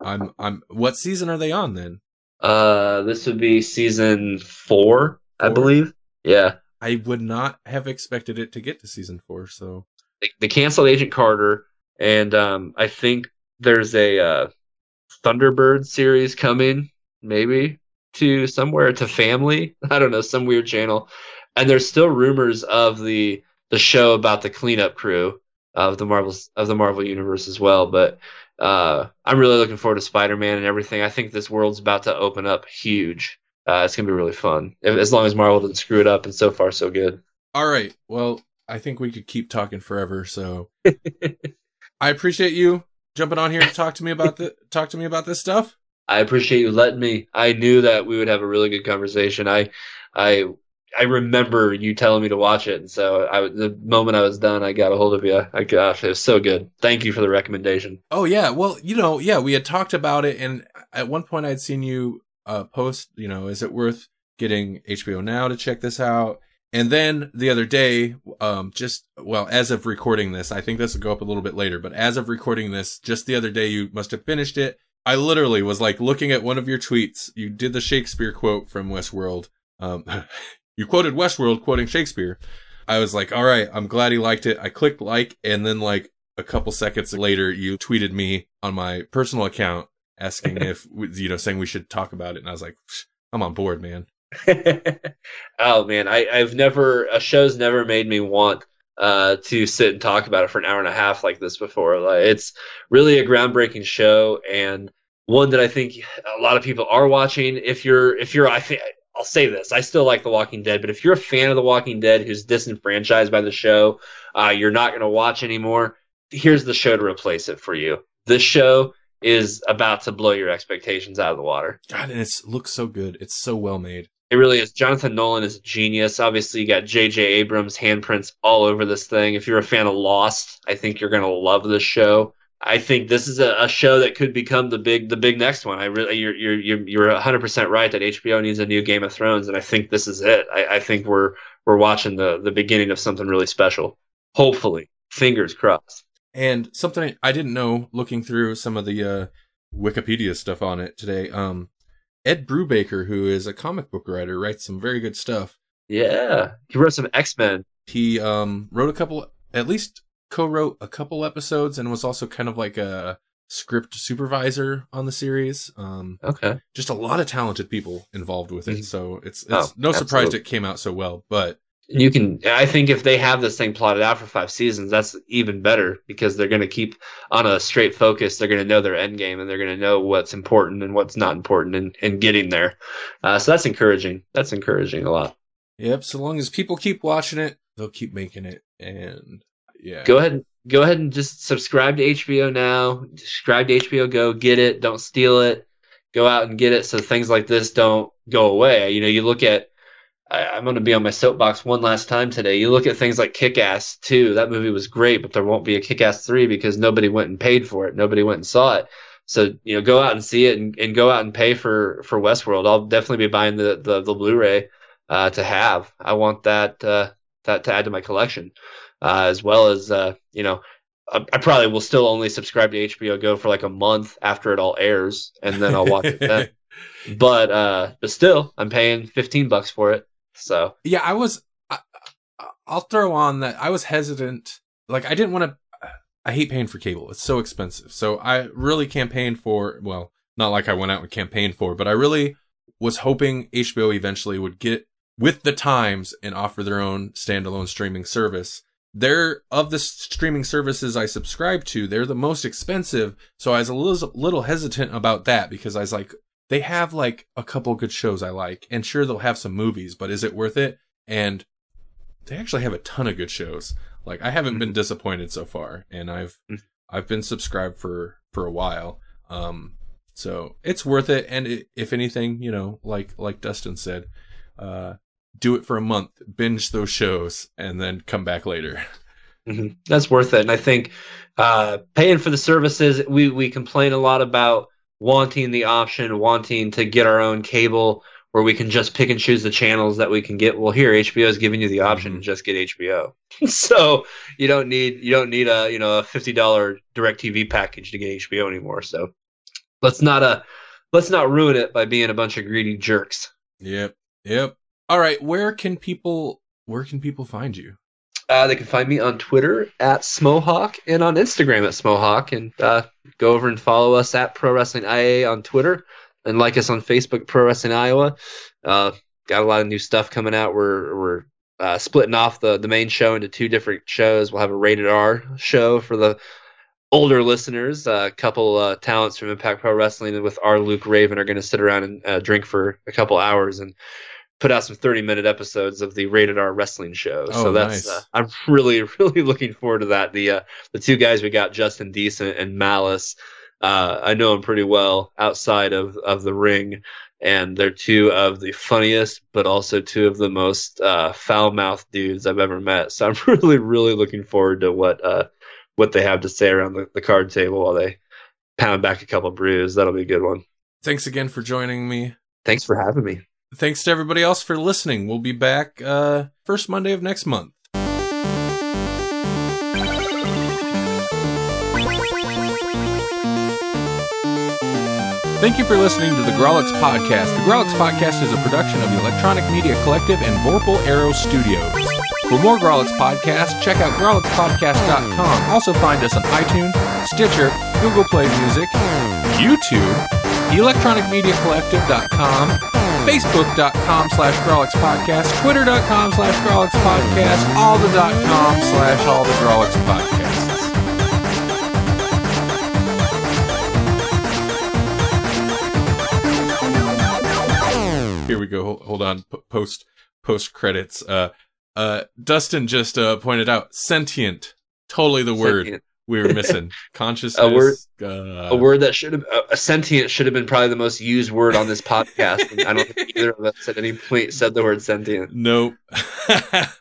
Speaker 1: I'm I'm what season are they on then?
Speaker 2: Uh this would be season 4, four? I believe. Yeah.
Speaker 1: I would not have expected it to get to season 4, so
Speaker 2: they, they canceled Agent Carter and um I think there's a uh Thunderbird series coming maybe to somewhere to family. I don't know, some weird channel and there's still rumors of the the show about the cleanup crew of the Marvels of the Marvel universe as well. But uh, I'm really looking forward to Spider-Man and everything. I think this world's about to open up huge. Uh, it's gonna be really fun as long as Marvel doesn't screw it up. And so far, so good.
Speaker 1: All right. Well, I think we could keep talking forever. So I appreciate you jumping on here to talk to me about the talk to me about this stuff.
Speaker 2: I appreciate you letting me. I knew that we would have a really good conversation. I I I remember you telling me to watch it, and so I the moment I was done, I got a hold of you. I gosh, it was so good. Thank you for the recommendation.
Speaker 1: Oh yeah, well you know yeah we had talked about it, and at one point I'd seen you uh, post you know is it worth getting HBO Now to check this out? And then the other day, um, just well as of recording this, I think this will go up a little bit later, but as of recording this, just the other day you must have finished it. I literally was like looking at one of your tweets. You did the Shakespeare quote from Westworld. Um, you quoted Westworld quoting Shakespeare. I was like, all right, I'm glad he liked it. I clicked like, and then like a couple seconds later, you tweeted me on my personal account asking if, you know, saying we should talk about it. And I was like, I'm on board, man.
Speaker 2: oh man, I, I've never, a show's never made me want uh, to sit and talk about it for an hour and a half like this before. Like, it's really a groundbreaking show and one that I think a lot of people are watching. If you're, if you're, I think I'll say this: I still like The Walking Dead, but if you're a fan of The Walking Dead who's disenfranchised by the show, uh, you're not going to watch anymore. Here's the show to replace it for you. This show is about to blow your expectations out of the water.
Speaker 1: God, and it looks so good. It's so well made.
Speaker 2: It really is. Jonathan Nolan is a genius. Obviously, you got J.J. Abrams' handprints all over this thing. If you're a fan of Lost, I think you're going to love this show. I think this is a, a, show that could become the big the big next one. I really you're you're you're you're 100 percent right that HBO needs a new Game of Thrones, and I think this is it. I, I think we're we're watching the the beginning of something really special. Hopefully, fingers crossed.
Speaker 1: And something I didn't know looking through some of the uh, Wikipedia stuff on it today. Um, Ed Brubaker, who is a comic book writer, writes some very good stuff.
Speaker 2: Yeah, he wrote some X Men.
Speaker 1: He um, wrote a couple, at least co-wrote a couple episodes and was also kind of like a script supervisor on the series. Um,
Speaker 2: okay,
Speaker 1: just a lot of talented people involved with it, mm-hmm. so it's it's oh, no surprise it came out so well. But
Speaker 2: you can, I think, if they have this thing plotted out for five seasons, that's even better because they're going to keep on a straight focus. They're going to know their end game and they're going to know what's important and what's not important in, in getting there. Uh, so that's encouraging. That's encouraging a lot.
Speaker 1: Yep. So long as people keep watching it, they'll keep making it, and yeah.
Speaker 2: Go ahead. Go ahead and just subscribe to HBO now. Subscribe to HBO Go. Get it. Don't steal it. Go out and get it so things like this don't go away. You know, you look at. I, am going to be on my soapbox one last time today. You look at things like Kick Ass 2. That movie was great, but there won't be a Kick Ass 3 because nobody went and paid for it. Nobody went and saw it. So, you know, go out and see it and, and go out and pay for, for Westworld. I'll definitely be buying the, the, the Blu ray uh, to have. I want that. Uh, that to add to my collection, uh, as well as uh, you know. I I probably will still only subscribe to HBO Go for like a month after it all airs, and then I'll watch it then. But uh, but still, I'm paying 15 bucks for it. So
Speaker 1: yeah, I was. I, I'll throw on that. I was hesitant. Like I didn't want to. I hate paying for cable. It's so expensive. So I really campaigned for. Well, not like I went out and campaigned for, but I really was hoping HBO eventually would get with the times and offer their own standalone streaming service. They're of the streaming services I subscribe to, they're the most expensive. So I was a little, little hesitant about that because I was like, they have like a couple good shows I like, and sure they'll have some movies, but is it worth it? And they actually have a ton of good shows. Like I haven't been disappointed so far, and I've
Speaker 2: Mhm.
Speaker 1: I've been subscribed for for a while. Um, so it's worth it. And it, if anything, you know, like like Dustin said, uh, do it for a month, binge those shows, and then come back later.
Speaker 2: Mhm. That's worth it. And I think uh, paying for the services, we, we complain a lot about wanting the option, wanting to get our own cable where we can just pick and choose the channels that we can get. Well, here HBO is giving you the option to just get HBO. so you don't need you don't need a you know a fifty dollar DirecTV package to get HBO anymore. So let's not uh let's not ruin it by being a bunch of greedy jerks.
Speaker 1: Yep, yep. All right, where can people where can people find you?
Speaker 2: Uh, they can find me on Twitter at Smohawk and on Instagram at Smohawk. And uh, go over and follow us at Pro Wrestling IA on Twitter and like us on Facebook, Pro Wrestling Iowa. Uh, got a lot of new stuff coming out. We're we're uh, splitting off the the main show into two different shows. We'll have a rated R show for the older listeners. a couple uh, talents from Impact Pro Wrestling with our Luke Raven are going to sit around and uh, drink for a couple hours and put out some 30 minute episodes of the rated R wrestling show.
Speaker 1: Oh,
Speaker 2: so that's
Speaker 1: nice.
Speaker 2: uh, I'm really really looking forward to that. The uh, the two guys we got Justin Decent and Malice. Uh, I know them pretty well outside of of the ring. And they're two of the funniest, but also two of the most uh, foul-mouthed dudes I've ever met. So I'm really, really looking forward to what uh, what they have to say around the, the card table while they pound back a couple brews. That'll be a good one.
Speaker 1: Thanks again for joining me.
Speaker 2: Thanks for having me.
Speaker 1: Thanks to everybody else for listening. We'll be back uh first Monday of next month. Thank you for listening to the Grawlix Podcast. The Grawlix Podcast is a production of the Electronic Media Collective and Vorpal Arrow Studios. For more Grawlix podcasts, check out grawlixpodcast.com. Also find us on iTunes, Stitcher, Google Play Music, YouTube, electronicmediacollective.com, facebook.com slash Grawlix Podcast, twitter.com slash Grawlix Podcast, all the dot com slash all the Grawlix Podcasts. Here we go. Hold- Hold on. P- post post credits. Uh, uh, Dustin just uh, pointed out sentient. Totally the word
Speaker 2: Sentient.
Speaker 1: We were missing. Consciousness.
Speaker 2: A word-
Speaker 1: Uh,
Speaker 2: a word that should have a, a sentient should have been probably the most used word on this podcast. I don't think either of us at any point said the word sentient.
Speaker 1: Nope.